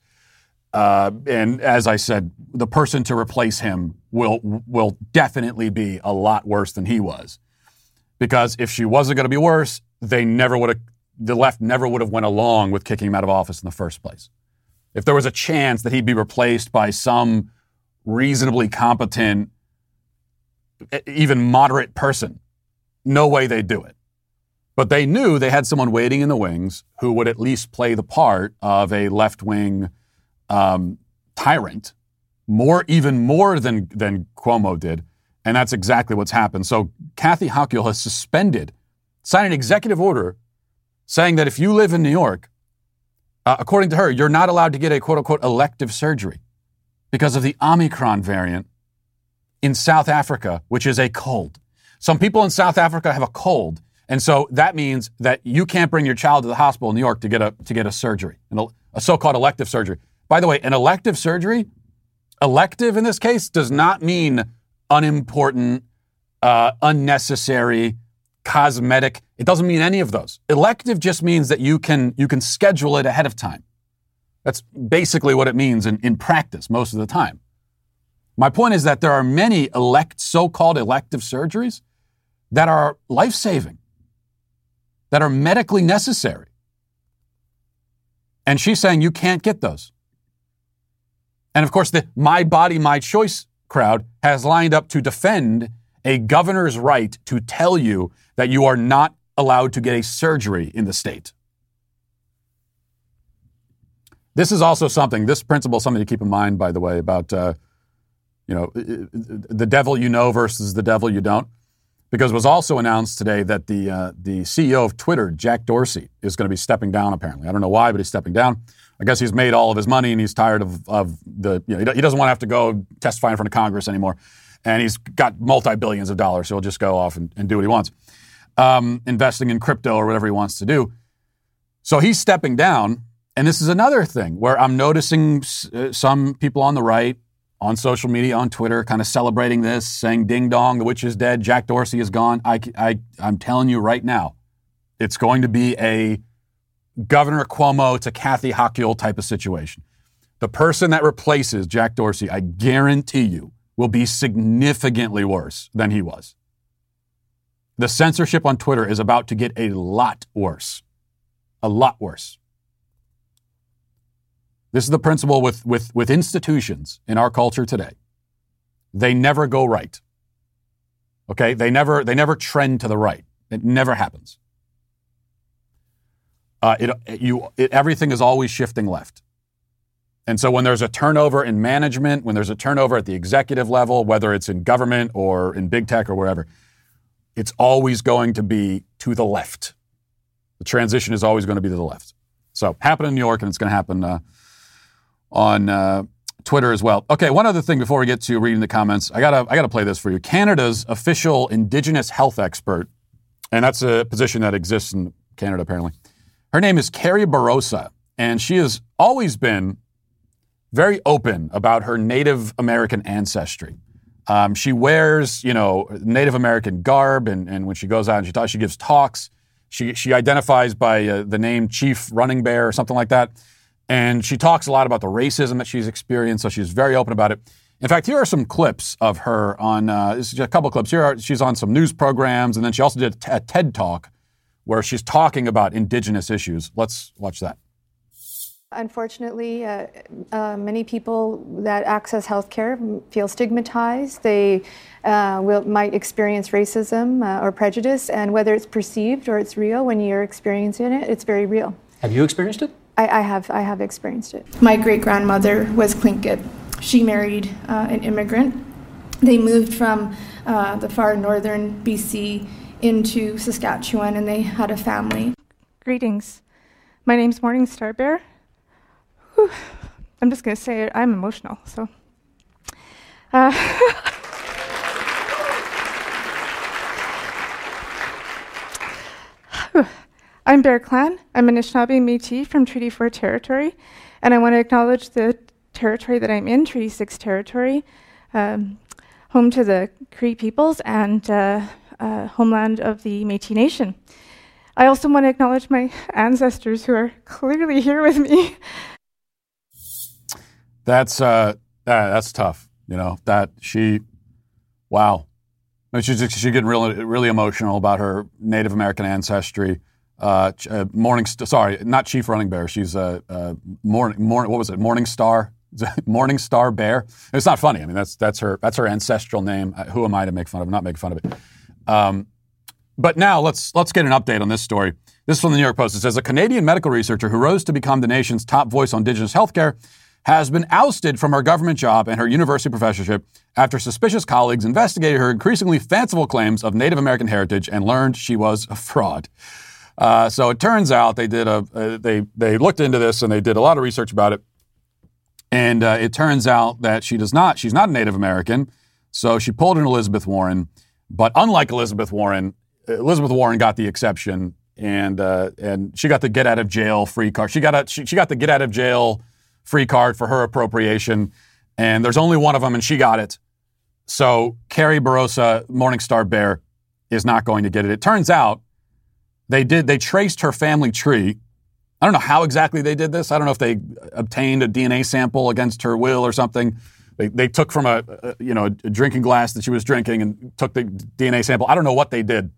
Uh, and as I said, the person to replace him will will definitely be a lot worse than he was, because if she wasn't going to be worse, they never would have. The left never would have went along with kicking him out of office in the first place. If there was a chance that he'd be replaced by some reasonably competent, even moderate person, no way they'd do it. But they knew they had someone waiting in the wings who would at least play the part of a left wing um, tyrant, more even more than than Cuomo did, and that's exactly what's happened. So Kathy Hochul has suspended, signed an executive order saying that if you live in New York, uh, according to her, you're not allowed to get a quote unquote elective surgery because of the Omicron variant in South Africa, which is a cold. Some people in South Africa have a cold. And so that means that you can't bring your child to the hospital in New York to get a, to get a surgery, a so-called elective surgery. By the way, an elective surgery, elective in this case, does not mean unimportant, uh, unnecessary, cosmetic. It doesn't mean any of those. Elective just means that you can you can schedule it ahead of time. That's basically what it means in, in practice most of the time. My point is that there are many elect so-called elective surgeries that are life-saving, that are medically necessary. And she's saying you can't get those. And of course, the My Body, My Choice crowd has lined up to defend a governor's right to tell you that you are not allowed to get a surgery in the state. This is also something, this principle is something to keep in mind, by the way, about, uh, you know, the devil you know versus the devil you don't. Because it was also announced today that the, uh, the CEO of Twitter, Jack Dorsey, is going to be stepping down, apparently. I don't know why, but he's stepping down. I guess he's made all of his money and he's tired of, of the, you know, he doesn't want to have to go testify in front of Congress anymore. And he's got multi billions of dollars, so he'll just go off and, and do what he wants, um, investing in crypto or whatever he wants to do. So he's stepping down. And this is another thing where I'm noticing uh, some people on the right on social media, on Twitter, kind of celebrating this, saying ding dong, the witch is dead, Jack Dorsey is gone. I, I, I'm telling you right now, it's going to be a Governor Cuomo to Kathy Hochul type of situation. The person that replaces Jack Dorsey, I guarantee you, will be significantly worse than he was. The censorship on Twitter is about to get a lot worse. A lot worse. This is the principle with, with, with institutions in our culture today. They never go right. Okay? They never, they never trend to the right. It never happens. Uh, it, you, it, everything is always shifting left. And so when there's a turnover in management, when there's a turnover at the executive level, whether it's in government or in big tech or wherever, it's always going to be to the left. The transition is always going to be to the left. So happen in New York, and it's going to happen uh, on uh, Twitter as well. Okay, one other thing before we get to reading the comments, I gotta I gotta play this for you. Canada's official Indigenous health expert, and that's a position that exists in Canada apparently. Her name is Carrie Bourassa, and she has always been very open about her Native American ancestry. Um, she wears, you know, Native American garb, and, and when she goes out and she talks, she gives talks. She she identifies by uh, the name Chief Running Bear or something like that, and she talks a lot about the racism that she's experienced. So she's very open about it. In fact, here are some clips of her on. Uh, a couple clips. Here are, she's on some news programs, and then she also did a TED talk where she's talking about indigenous issues. Let's watch that. Unfortunately, uh, uh, many people that access healthcare feel stigmatized. They uh, will, might experience racism uh, or prejudice, and whether it's perceived or it's real, when you're experiencing it, it's very real. Have you experienced it? I, I have. I have experienced it. My great grandmother was Tlingit. She married uh, an immigrant. They moved from uh, the far northern BC into Saskatchewan, and they had a family. Greetings. My name's Morningstar Bear. I'm just going to say it. I'm emotional. So, uh, I'm Bear Clan. I'm Anishinaabe Métis from Treaty 4 territory, and I want to acknowledge the territory that I'm in, Treaty 6 territory, um, home to the Cree peoples and uh, uh, homeland of the Métis Nation. I also want to acknowledge my ancestors who are clearly here with me. That's uh, that's tough. You know that she, wow, she's she's getting really really emotional about her Native American ancestry. Uh, uh, Morning, sorry, not Chief Running Bear. She's a uh, morning, morning. What was it? Morning Star. Morning Star Bear. It's not funny. I mean, that's that's her that's her ancestral name. Who am I to make fun of? Not make fun of it. Um, but now let's let's get an update on this story. This is from the New York Post. It says a Canadian medical researcher who rose to become the nation's top voice on Indigenous healthcare has been ousted from her government job and her university professorship after suspicious colleagues investigated her increasingly fanciful claims of Native American heritage and learned she was a fraud. Uh, so it turns out they did a uh, they they looked into this and they did a lot of research about it, and uh, it turns out that she does not she's not a Native American. So she pulled an Elizabeth Warren, but unlike Elizabeth Warren, Elizabeth Warren got the exception, and uh, and she got the get out of jail free card. She got a she, she got the get out of jail free card for her appropriation, and there's only one of them, and she got it. So Carrie Bourassa, Morningstar Bear, is not going to get it. It turns out they did. They traced her family tree. I don't know how exactly they did this. I don't know if they obtained a DNA sample against her will or something. They, they took from a, a you know a drinking glass that she was drinking and took the DNA sample. I don't know what they did,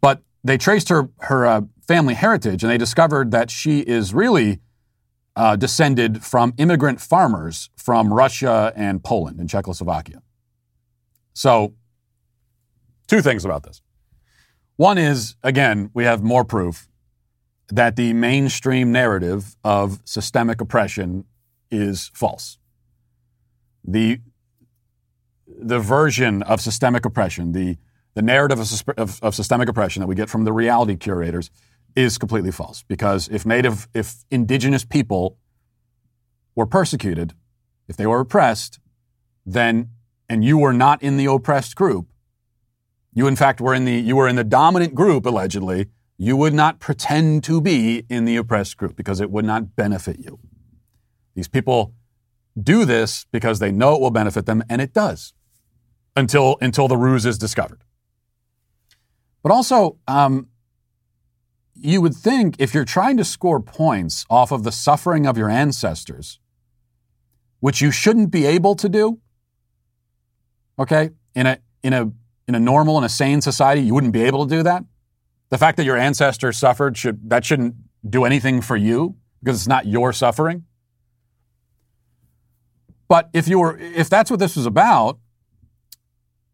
but they traced her her uh, family heritage and they discovered that she is really uh, descended from immigrant farmers from Russia and Poland and Czechoslovakia. So, two things about this. One is, again, we have more proof that the mainstream narrative of systemic oppression is false. The, the version of systemic oppression, the, the narrative of, of, of systemic oppression that we get from the reality curators is completely false because if native, if indigenous people were persecuted, if they were oppressed, then, and you were not in the oppressed group, you in fact were in the, you were in the dominant group, allegedly, you would not pretend to be in the oppressed group because it would not benefit you. These people do this because they know it will benefit them, and it does until, until the ruse is discovered. But also, um, you would think if you're trying to score points off of the suffering of your ancestors, which you shouldn't be able to do, okay, in a, in a, in a normal and a sane society, you wouldn't be able to do that. The fact that your ancestors suffered should that shouldn't do anything for you because it's not your suffering. But if you were if that's what this was about,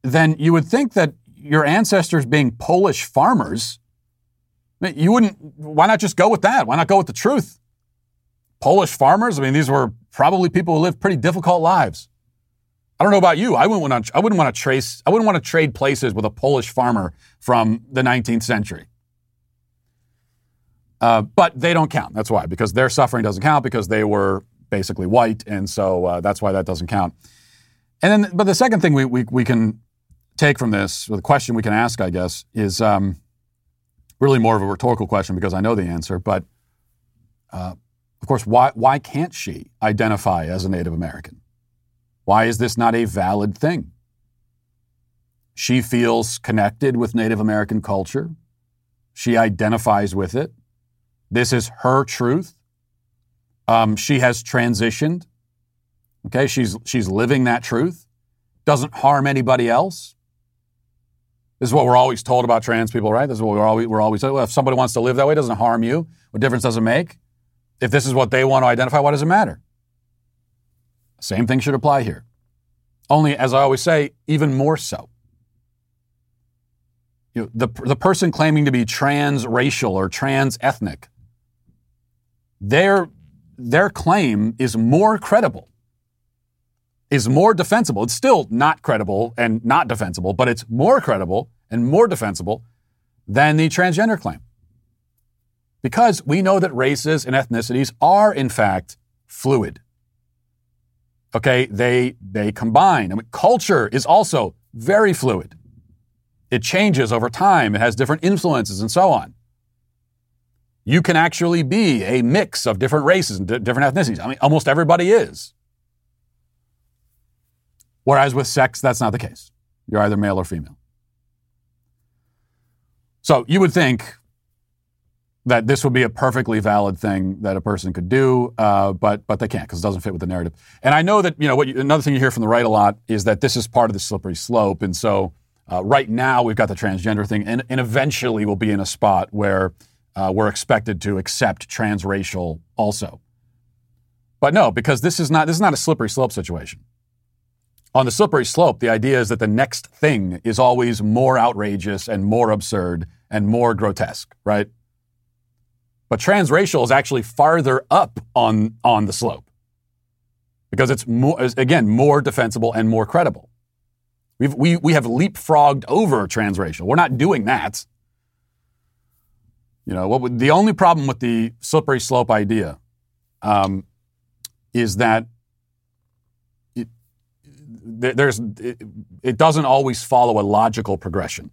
then you would think that your ancestors being Polish farmers, you wouldn't why not just go with that? Why not go with the truth? Polish farmers, I mean these were probably people who lived pretty difficult lives. I don't know about you. I wouldn't want to. I wouldn't want to trace. I wouldn't want to trade places with a Polish farmer from the 19th century. Uh, but they don't count. That's why, because their suffering doesn't count because they were basically white, and so uh, that's why that doesn't count. And then, but the second thing we we, we can take from this, or the question we can ask, I guess, is um, really more of a rhetorical question because I know the answer. But uh, of course, why why can't she identify as a Native American? Why is this not a valid thing? She feels connected with Native American culture. She identifies with it. This is her truth. Um, she has transitioned. Okay, she's she's living that truth. Doesn't harm anybody else. This is what we're always told about trans people, right? This is what we're always we're always told. Well, if somebody wants to live that way, it doesn't harm you. What difference does it make? If this is what they want to identify, why does it matter? Same thing should apply here. Only, as I always say, even more so. You know, the, the person claiming to be transracial or trans ethnic, their, their claim is more credible, is more defensible. It's still not credible and not defensible, but it's more credible and more defensible than the transgender claim. Because we know that races and ethnicities are, in fact, fluid. Okay, they they combine. I mean, culture is also very fluid. It changes over time. It has different influences and so on. You can actually be a mix of different races and d- different ethnicities. I mean, almost everybody is. Whereas with sex, that's not the case. You're either male or female. So you would think that this would be a perfectly valid thing that a person could do, uh, but but they can't because it doesn't fit with the narrative. And I know that you know what you, another thing you hear from the right a lot is that this is part of the slippery slope, and so uh, right now we've got the transgender thing, and, and eventually we'll be in a spot where uh, we're expected to accept transracial also. But no, because this is not this is not a slippery slope situation. On the slippery slope, the idea is that the next thing is always more outrageous and more absurd and more grotesque, right? But transracial is actually farther up on, on the slope because it's more, again, more defensible and more credible. We've, we, we have leapfrogged over transracial. We're not doing that. You know, what the only problem with the slippery slope idea um, is that there's, it, it doesn't always follow a logical progression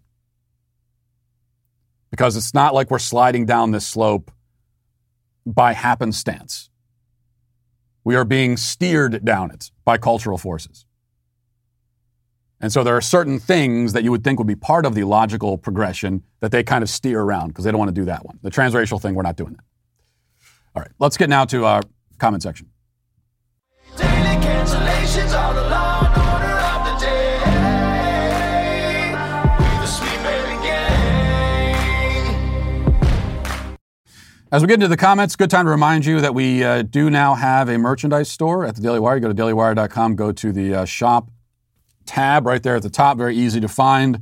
because it's not like we're sliding down this slope by happenstance. We are being steered down it by cultural forces. And so there are certain things that you would think would be part of the logical progression that they kind of steer around because they don't want to do that one. The transracial thing, we're not doing that. All right, let's get now to our comment section. As we get into the comments, good time to remind you that we uh, do now have a merchandise store at the Daily Wire. You go to dailywire.com, go to the uh, shop tab right there at the top, very easy to find.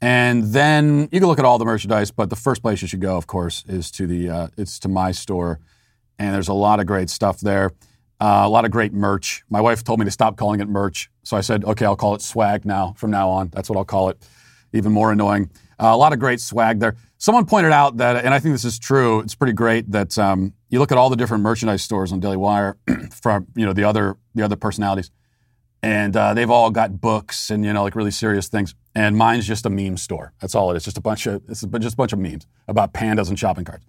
And then you can look at all the merchandise, but the first place you should go, of course, is to the uh, it's to my store, and there's a lot of great stuff there, uh, a lot of great merch. My wife told me to stop calling it merch, so I said, okay, I'll call it swag now from now on. That's what I'll call it. Even more annoying. Uh, a lot of great swag there. Someone pointed out that, and I think this is true. It's pretty great that um, you look at all the different merchandise stores on Daily Wire from you know the other the other personalities, and uh, they've all got books and you know like really serious things. And mine's just a meme store. That's all it is. Just a bunch of it's just a bunch of memes about pandas and shopping carts,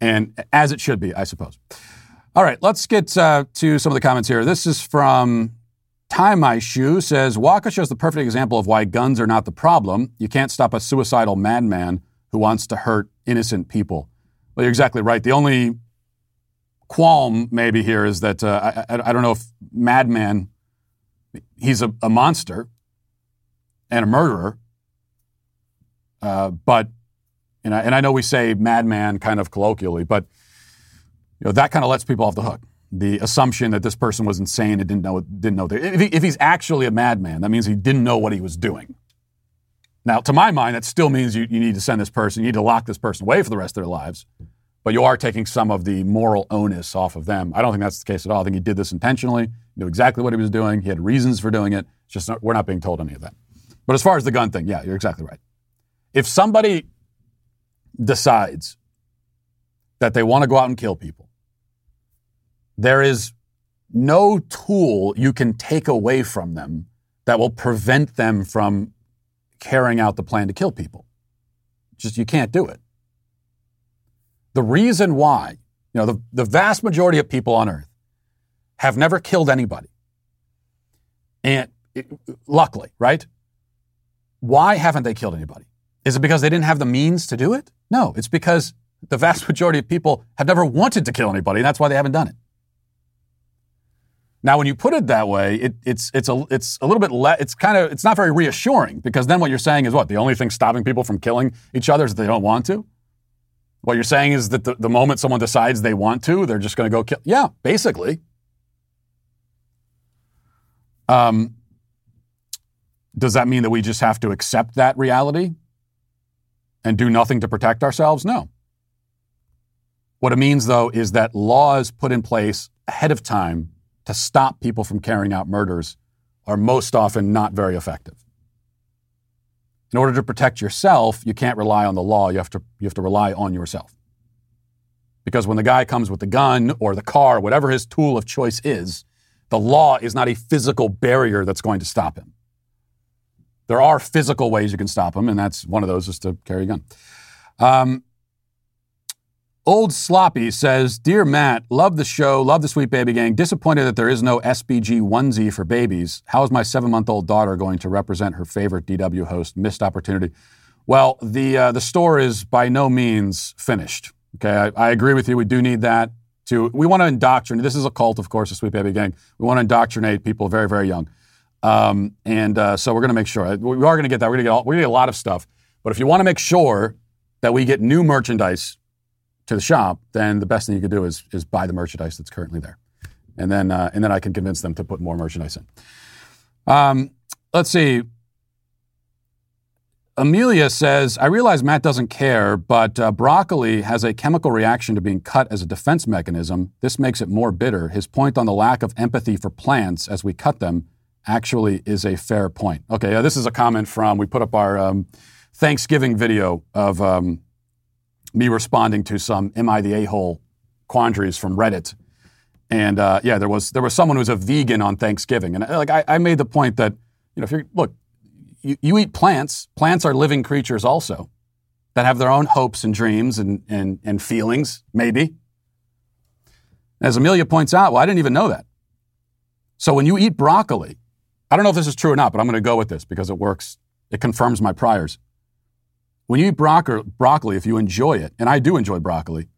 and as it should be, I suppose. All right, let's get uh, to some of the comments here. This is from Tie My Shoe says Waukesha shows the perfect example of why guns are not the problem. You can't stop a suicidal madman who wants to hurt innocent people. Well, you're exactly right. The only qualm maybe here is that uh, I, I, don't know if madman he's a, a monster and a murderer, uh, but and I, and I know we say madman kind of colloquially, but you know, that kind of lets people off the hook. The assumption that this person was insane and didn't know didn't know. If, he, if he's actually a madman, that means he didn't know what he was doing. Now, to my mind, that still means you, you need to send this person, you need to lock this person away for the rest of their lives. But you are taking some of the moral onus off of them. I don't think that's the case at all. I think he did this intentionally, knew exactly what he was doing, he had reasons for doing it. It's just not, we're not being told any of that. But as far as the gun thing, yeah, you're exactly right. If somebody decides that they want to go out and kill people, there is no tool you can take away from them that will prevent them from carrying out the plan to kill people. Just you can't do it. The reason why, you know, the, the vast majority of people on earth have never killed anybody. And it, luckily, right? Why haven't they killed anybody? Is it because they didn't have the means to do it? No, it's because the vast majority of people have never wanted to kill anybody, and that's why they haven't done it. Now, when you put it that way, it, it's it's a it's a little bit le- it's kind of it's not very reassuring because then what you're saying is what the only thing stopping people from killing each other is that they don't want to. What you're saying is that the, the moment someone decides they want to, they're just going to go kill. Yeah, basically. Um, does that mean that we just have to accept that reality and do nothing to protect ourselves? No. What it means, though, is that laws put in place ahead of time to stop people from carrying out murders are most often not very effective. In order to protect yourself, you can't rely on the law. You have to, you have to rely on yourself. Because when the guy comes with the gun or the car, whatever his tool of choice is, the law is not a physical barrier that's going to stop him. There are physical ways you can stop him, and that's one of those is to carry a gun. Um, Old Sloppy says, Dear Matt, love the show, love the Sweet Baby Gang. Disappointed that there is no SBG onesie for babies. How is my seven month old daughter going to represent her favorite DW host? Missed opportunity. Well, the, uh, the store is by no means finished. Okay, I, I, agree with you. We do need that to, we want to indoctrinate. This is a cult, of course, the Sweet Baby Gang. We want to indoctrinate people very, very young. Um, and uh, so we're going to make sure. We are going to get that. We're going to get, we're to get a lot of stuff. But if you want to make sure that we get new merchandise to the shop, then the best thing you could do is, is buy the merchandise that's currently there. And then, uh, and then I can convince them to put more merchandise in. Um, let's see. Amelia says, I realize Matt doesn't care, but uh, broccoli has a chemical reaction to being cut as a defense mechanism. This makes it more bitter. His point on the lack of empathy for plants as we cut them actually is a fair point. Okay, uh, this is a comment from, we put up our um, Thanksgiving video of um, me responding to some "Am I the a-hole?" quandaries from Reddit, and uh, yeah, there was there was someone who was a vegan on Thanksgiving, and like I, I made the point that you know if you look, you, you eat plants. Plants are living creatures also that have their own hopes and dreams and and, and feelings, maybe. As Amelia points out, well, I didn't even know that. So when you eat broccoli, I don't know if this is true or not, but I'm going to go with this because it works. It confirms my priors. When you eat bro- broccoli, if you enjoy it, and I do enjoy broccoli,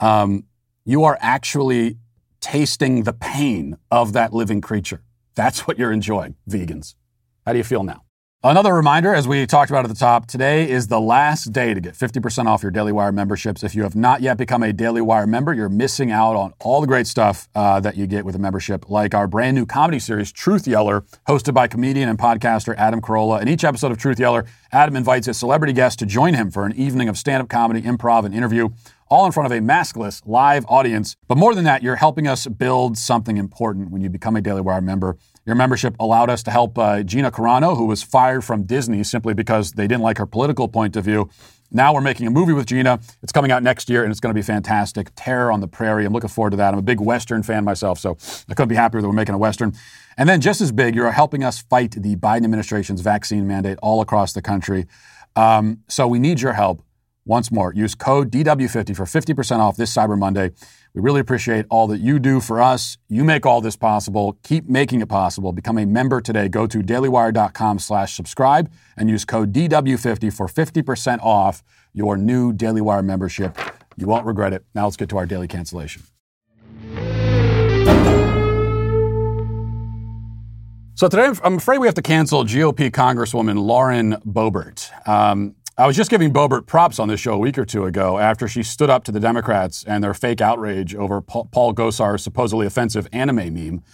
um, you are actually tasting the pain of that living creature. That's what you're enjoying, vegans. How do you feel now? Another reminder, as we talked about at the top, today is the last day to get 50% off your Daily Wire memberships. If you have not yet become a Daily Wire member, you're missing out on all the great stuff uh, that you get with a membership, like our brand new comedy series, Truth Yeller, hosted by comedian and podcaster Adam Carolla. In each episode of Truth Yeller, Adam invites a celebrity guest to join him for an evening of stand up comedy, improv, and interview all in front of a maskless live audience. But more than that, you're helping us build something important when you become a Daily Wire member. Your membership allowed us to help uh, Gina Carano, who was fired from Disney simply because they didn't like her political point of view. Now we're making a movie with Gina. It's coming out next year and it's going to be fantastic. Terror on the Prairie. I'm looking forward to that. I'm a big Western fan myself, so I couldn't be happier that we're making a Western. And then, just as big, you're helping us fight the Biden administration's vaccine mandate all across the country. Um, so we need your help Once more, use code DW50 for 50% off this Cyber Monday. We really appreciate all that you do for us. You make all this possible. Keep making it possible. Become a member today. Go to dailywire.com slash subscribe and use code DW50 for 50% off your new Daily Wire membership. You won't regret it. Now let's get to our daily cancellation. So today, I'm afraid we have to cancel GOP Congresswoman Lauren Boebert. Um, I was just giving Boebert props on this show a week or two ago after she stood up to the Democrats and their fake outrage over Paul Gosar's supposedly offensive anime meme.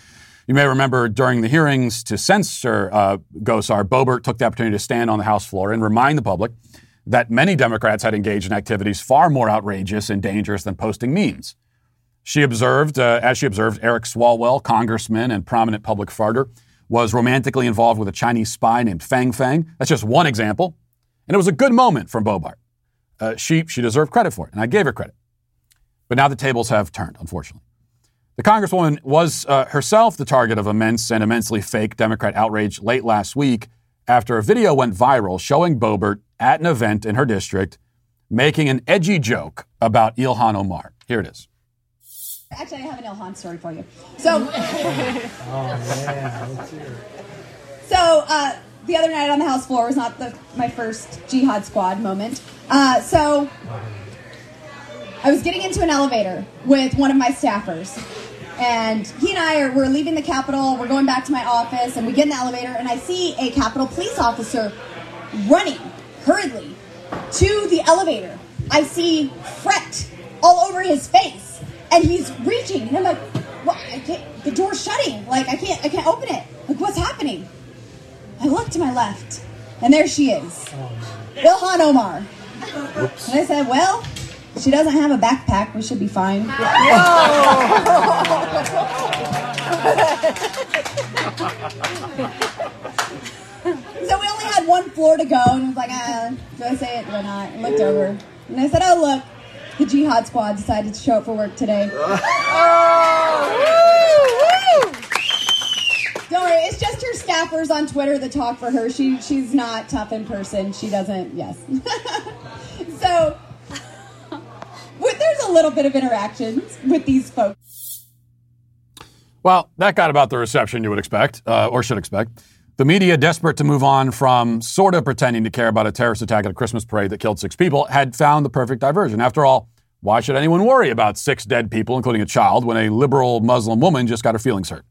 You may remember during the hearings to censor uh, Gosar, Boebert took the opportunity to stand on the House floor and remind the public that many Democrats had engaged in activities far more outrageous and dangerous than posting memes. She observed, uh, as she observed, Eric Swalwell, congressman and prominent public farter, was romantically involved with a Chinese spy named Fang Fang. That's just one example. And it was a good moment from Boebert. Uh, she, she deserved credit for it, and I gave her credit. But now the tables have turned, unfortunately. The Congresswoman was uh, herself the target of immense and immensely fake Democrat outrage late last week after a video went viral showing Boebert at an event in her district making an edgy joke about Ilhan Omar. Here it is. Actually, I have an Ilhan story for you. So, oh man, let's hear it. So, uh, the other night on the House floor was not the, my first Jihad Squad moment. Uh, so I was getting into an elevator with one of my staffers. And he and I are we're leaving the Capitol, we're going back to my office, and we get in the elevator, and I see a Capitol police officer running hurriedly to the elevator. I see fret all over his face, and he's reaching, and I'm like, what? I can't, the door's shutting. Like I can't I can't open it. Like what's happening? I look to my left, and there she is, Ilhan Omar. Oops. And I said, well, she doesn't have a backpack. We should be fine. so we only had one floor to go, and I was like, ah, do I say it? Do I not? I looked over, and I said, oh, look, the Jihad Squad decided to show up for work today. oh, don't worry, it's just her staffers on Twitter that talk for her. She she's not tough in person. She doesn't. Yes. so there's a little bit of interactions with these folks. Well, that got about the reception you would expect, uh, or should expect. The media, desperate to move on from sort of pretending to care about a terrorist attack at a Christmas parade that killed six people, had found the perfect diversion. After all, why should anyone worry about six dead people, including a child, when a liberal Muslim woman just got her feelings hurt?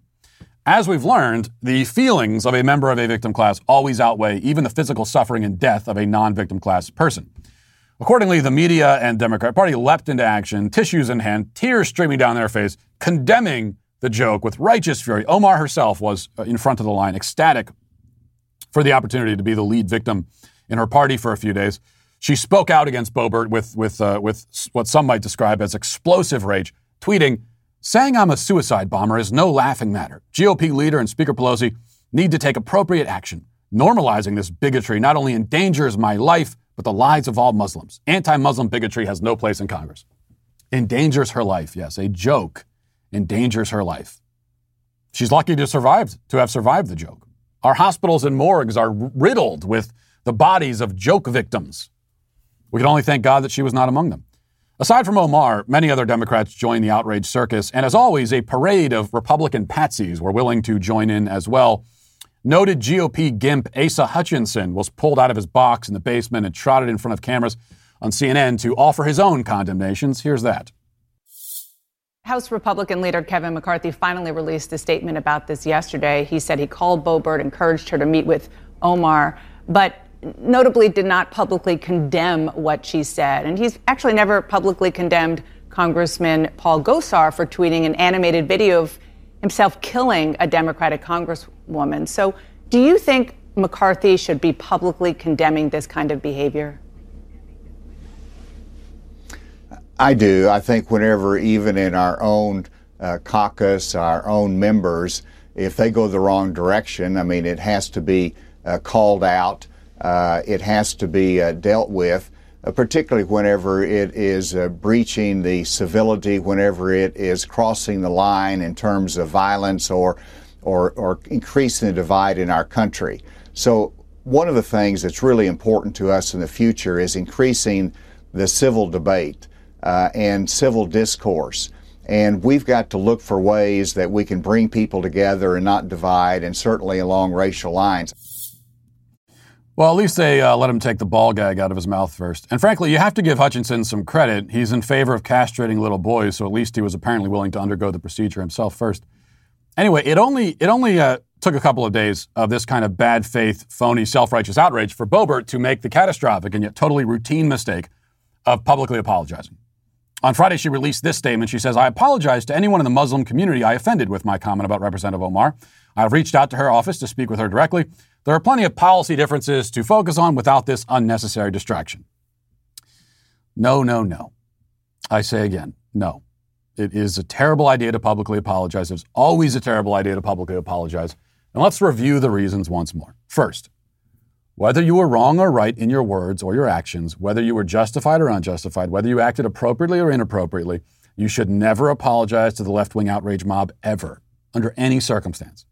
As we've learned, the feelings of a member of a victim class always outweigh even the physical suffering and death of a non victim class person. Accordingly, the media and Democrat Party leapt into action, tissues in hand, tears streaming down their face, condemning the joke with righteous fury. Omar herself was uh, in front of the line, ecstatic for the opportunity to be the lead victim in her party for a few days. She spoke out against Boebert with, with, uh, with what some might describe as explosive rage, tweeting, Saying I'm a suicide bomber is no laughing matter. GOP leader and Speaker Pelosi need to take appropriate action. Normalizing this bigotry not only endangers my life, but the lives of all Muslims. Anti Muslim bigotry has no place in Congress. Endangers her life, yes. A joke endangers her life. She's lucky to survive, to have survived the joke. Our hospitals and morgues are riddled with the bodies of joke victims. We can only thank God that she was not among them. Aside from Omar, many other Democrats joined the outrage circus, and as always, a parade of Republican patsies were willing to join in as well. Noted GOP gimp Asa Hutchinson was pulled out of his box in the basement and trotted in front of cameras on CNN to offer his own condemnations. Here's that. House Republican leader Kevin McCarthy finally released a statement about this yesterday. He said he called Boebert, encouraged her to meet with Omar, but notably did not publicly condemn what she said. And he's actually never publicly condemned Congressman Paul Gosar for tweeting an animated video of himself killing a Democratic congresswoman. So, do you think McCarthy should be publicly condemning this kind of behavior? I do. I think whenever, even in our own uh, caucus, our own members, if they go the wrong direction, I mean, it has to be uh, called out it has to be uh, dealt with, uh, particularly whenever it is uh, breaching the civility, whenever it is crossing the line in terms of violence or, or, or increasing the divide in our country. So, one of the things that's really important to us in the future is increasing the civil debate uh, and civil discourse. And we've got to look for ways that we can bring people together and not divide, and certainly along racial lines. Well, at least they uh, let him take the ball gag out of his mouth first. And frankly, you have to give Hutchinson some credit. He's in favor of castrating little boys, so at least he was apparently willing to undergo the procedure himself first. Anyway, it only it only uh, took a couple of days of this kind of bad faith, phony, self righteous outrage for Boebert to make the catastrophic and yet totally routine mistake of publicly apologizing. On Friday, she released this statement. She says, I apologize to anyone in the Muslim community I offended with my comment about Representative Omar. I've reached out to her office to speak with her directly. There are plenty of policy differences to focus on without this unnecessary distraction. No, no, no. I say again, no. It is a terrible idea to publicly apologize. It's always a terrible idea to publicly apologize. And let's review the reasons once more. First, whether you were wrong or right in your words or your actions, whether you were justified or unjustified, whether you acted appropriately or inappropriately, you should never apologize to the left wing outrage mob ever, under any circumstance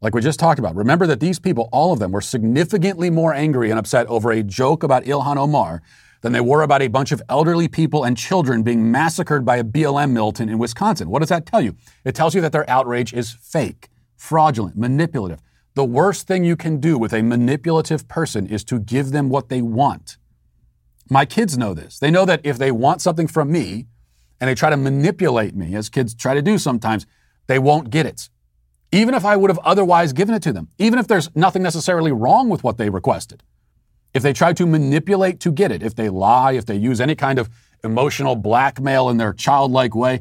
like we just talked about. Remember that these people, all of them, were significantly more angry and upset over a joke about Ilhan Omar than they were about a bunch of elderly people and children being massacred by a BLM militant in Wisconsin. What does that tell you? It tells you that their outrage is fake, fraudulent, manipulative. The worst thing you can do with a manipulative person is to give them what they want. My kids know this. They know that if they want something from me and they try to manipulate me, as kids try to do sometimes, they won't get it even if I would have otherwise given it to them, even if there's nothing necessarily wrong with what they requested. If they try to manipulate to get it, if they lie, if they use any kind of emotional blackmail in their childlike way,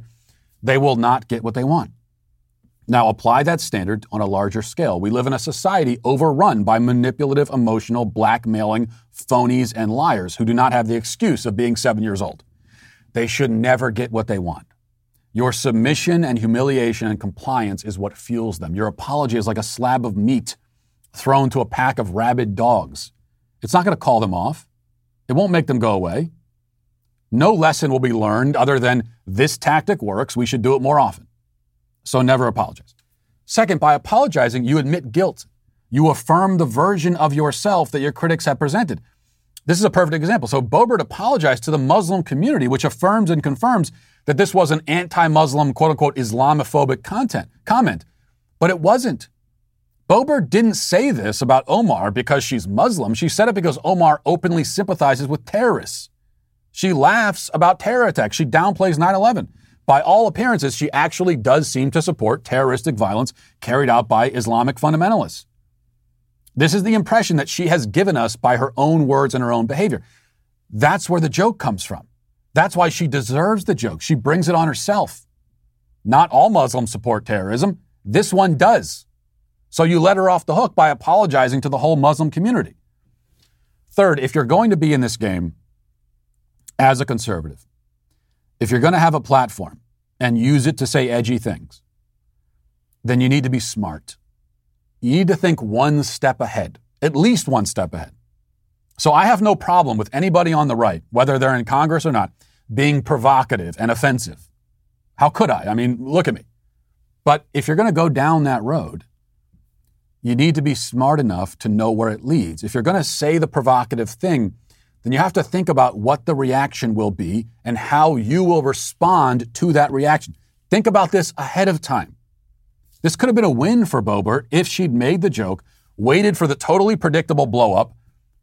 they will not get what they want. Now, apply that standard on a larger scale. We live in a society overrun by manipulative, emotional, blackmailing phonies and liars who do not have the excuse of being seven years old. They should never get what they want. Your submission and humiliation and compliance is what fuels them. Your apology is like a slab of meat thrown to a pack of rabid dogs. It's not going to call them off. It won't make them go away. No lesson will be learned other than this tactic works. We should do it more often. So never apologize. Second, by apologizing, you admit guilt. You affirm the version of yourself that your critics have presented. This is a perfect example. So Boebert apologized to the Muslim community, which affirms and confirms that this was an anti-Muslim, quote unquote, Islamophobic content comment, but it wasn't. Boebert didn't say this about Omar because she's Muslim. She said it because Omar openly sympathizes with terrorists. She laughs about terror attacks. She downplays 9 11. By all appearances, she actually does seem to support terroristic violence carried out by Islamic fundamentalists. This is the impression that she has given us by her own words and her own behavior. That's where the joke comes from. That's why she deserves the joke. She brings it on herself. Not all Muslims support terrorism. This one does. So you let her off the hook by apologizing to the whole Muslim community. Third, if you're going to be in this game as a conservative, if you're going to have a platform and use it to say edgy things, then you need to be smart. You need to think one step ahead, at least one step ahead. So I have no problem with anybody on the right, whether they're in Congress or not, being provocative and offensive. How could I? I mean, look at me. But if you're going to go down that road, you need to be smart enough to know where it leads. If you're going to say the provocative thing, then you have to think about what the reaction will be and how you will respond to that reaction. Think about this ahead of time. This could have been a win for Boebert if she'd made the joke, waited for the totally predictable blowup,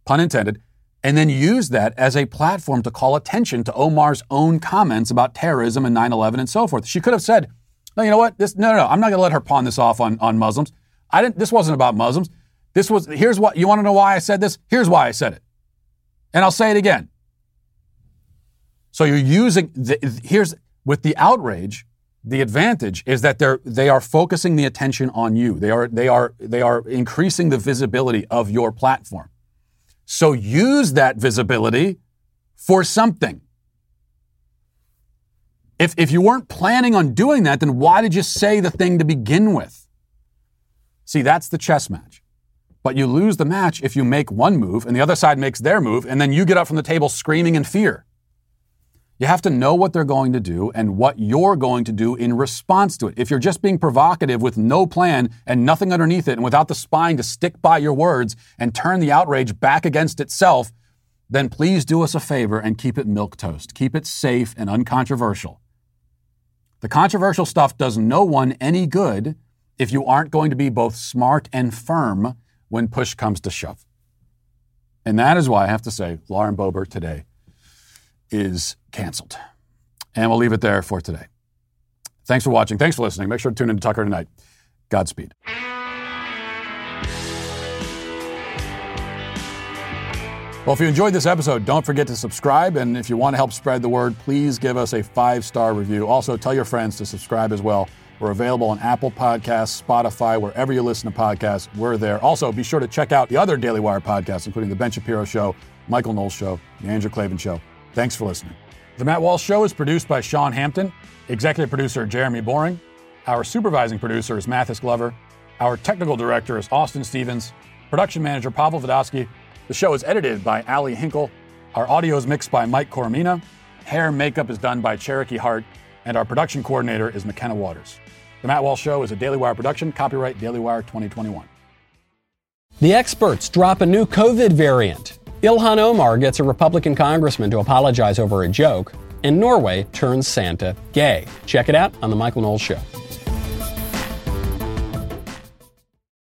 pun intended, and then use that as a platform to call attention to Omar's own comments about terrorism and 9 11 and so forth. She could have said, no, you know what? This, no, no, no, I'm not going to let her pawn this off on, on Muslims. I didn't, this wasn't about Muslims. This was, here's what, you want to know why I said this? Here's why I said it. And I'll say it again. So you're using, the, here's, with the outrage, the advantage is that they're, they are focusing the attention on you. They are, they are, they are increasing the visibility of your platform. So use that visibility for something. If, if you weren't planning on doing that, then why did you say the thing to begin with? See, that's the chess match. But you lose the match if you make one move and the other side makes their move, and then you get up from the table screaming in fear. You have to know what they're going to do and what you're going to do in response to it. If you're just being provocative with no plan and nothing underneath it and without the spine to stick by your words and turn the outrage back against itself, then please do us a favor and keep it milk toast. Keep it safe and uncontroversial. The controversial stuff does no one any good if you aren't going to be both smart and firm when push comes to shove. And that is why I have to say Lauren Boebert today is canceled. And we'll leave it there for today. Thanks for watching. Thanks for listening. Make sure to tune in to Tucker tonight. Godspeed. Well, if you enjoyed this episode, don't forget to subscribe. And if you want to help spread the word, please give us a five star review. Also, tell your friends to subscribe as well. We're available on Apple Podcasts, Spotify, wherever you listen to podcasts. We're there. Also, be sure to check out the other Daily Wire podcasts, including The Ben Shapiro Show, Michael Knowles Show, The Andrew Klavan Show. Thanks for listening. The Matt Walsh Show is produced by Sean Hampton, executive producer Jeremy Boring. Our supervising producer is Mathis Glover. Our technical director is Austin Stevens. Production manager Pavel Vodosky. The show is edited by Ali Hinkle. Our audio is mixed by Mike Coromina. Hair and makeup is done by Cherokee Hart. And our production coordinator is McKenna Waters. The Matt Walsh Show is a Daily Wire production, copyright Daily Wire 2021. The experts drop a new COVID variant. Ilhan Omar gets a Republican congressman to apologize over a joke, and Norway turns Santa gay. Check it out on The Michael Knowles Show.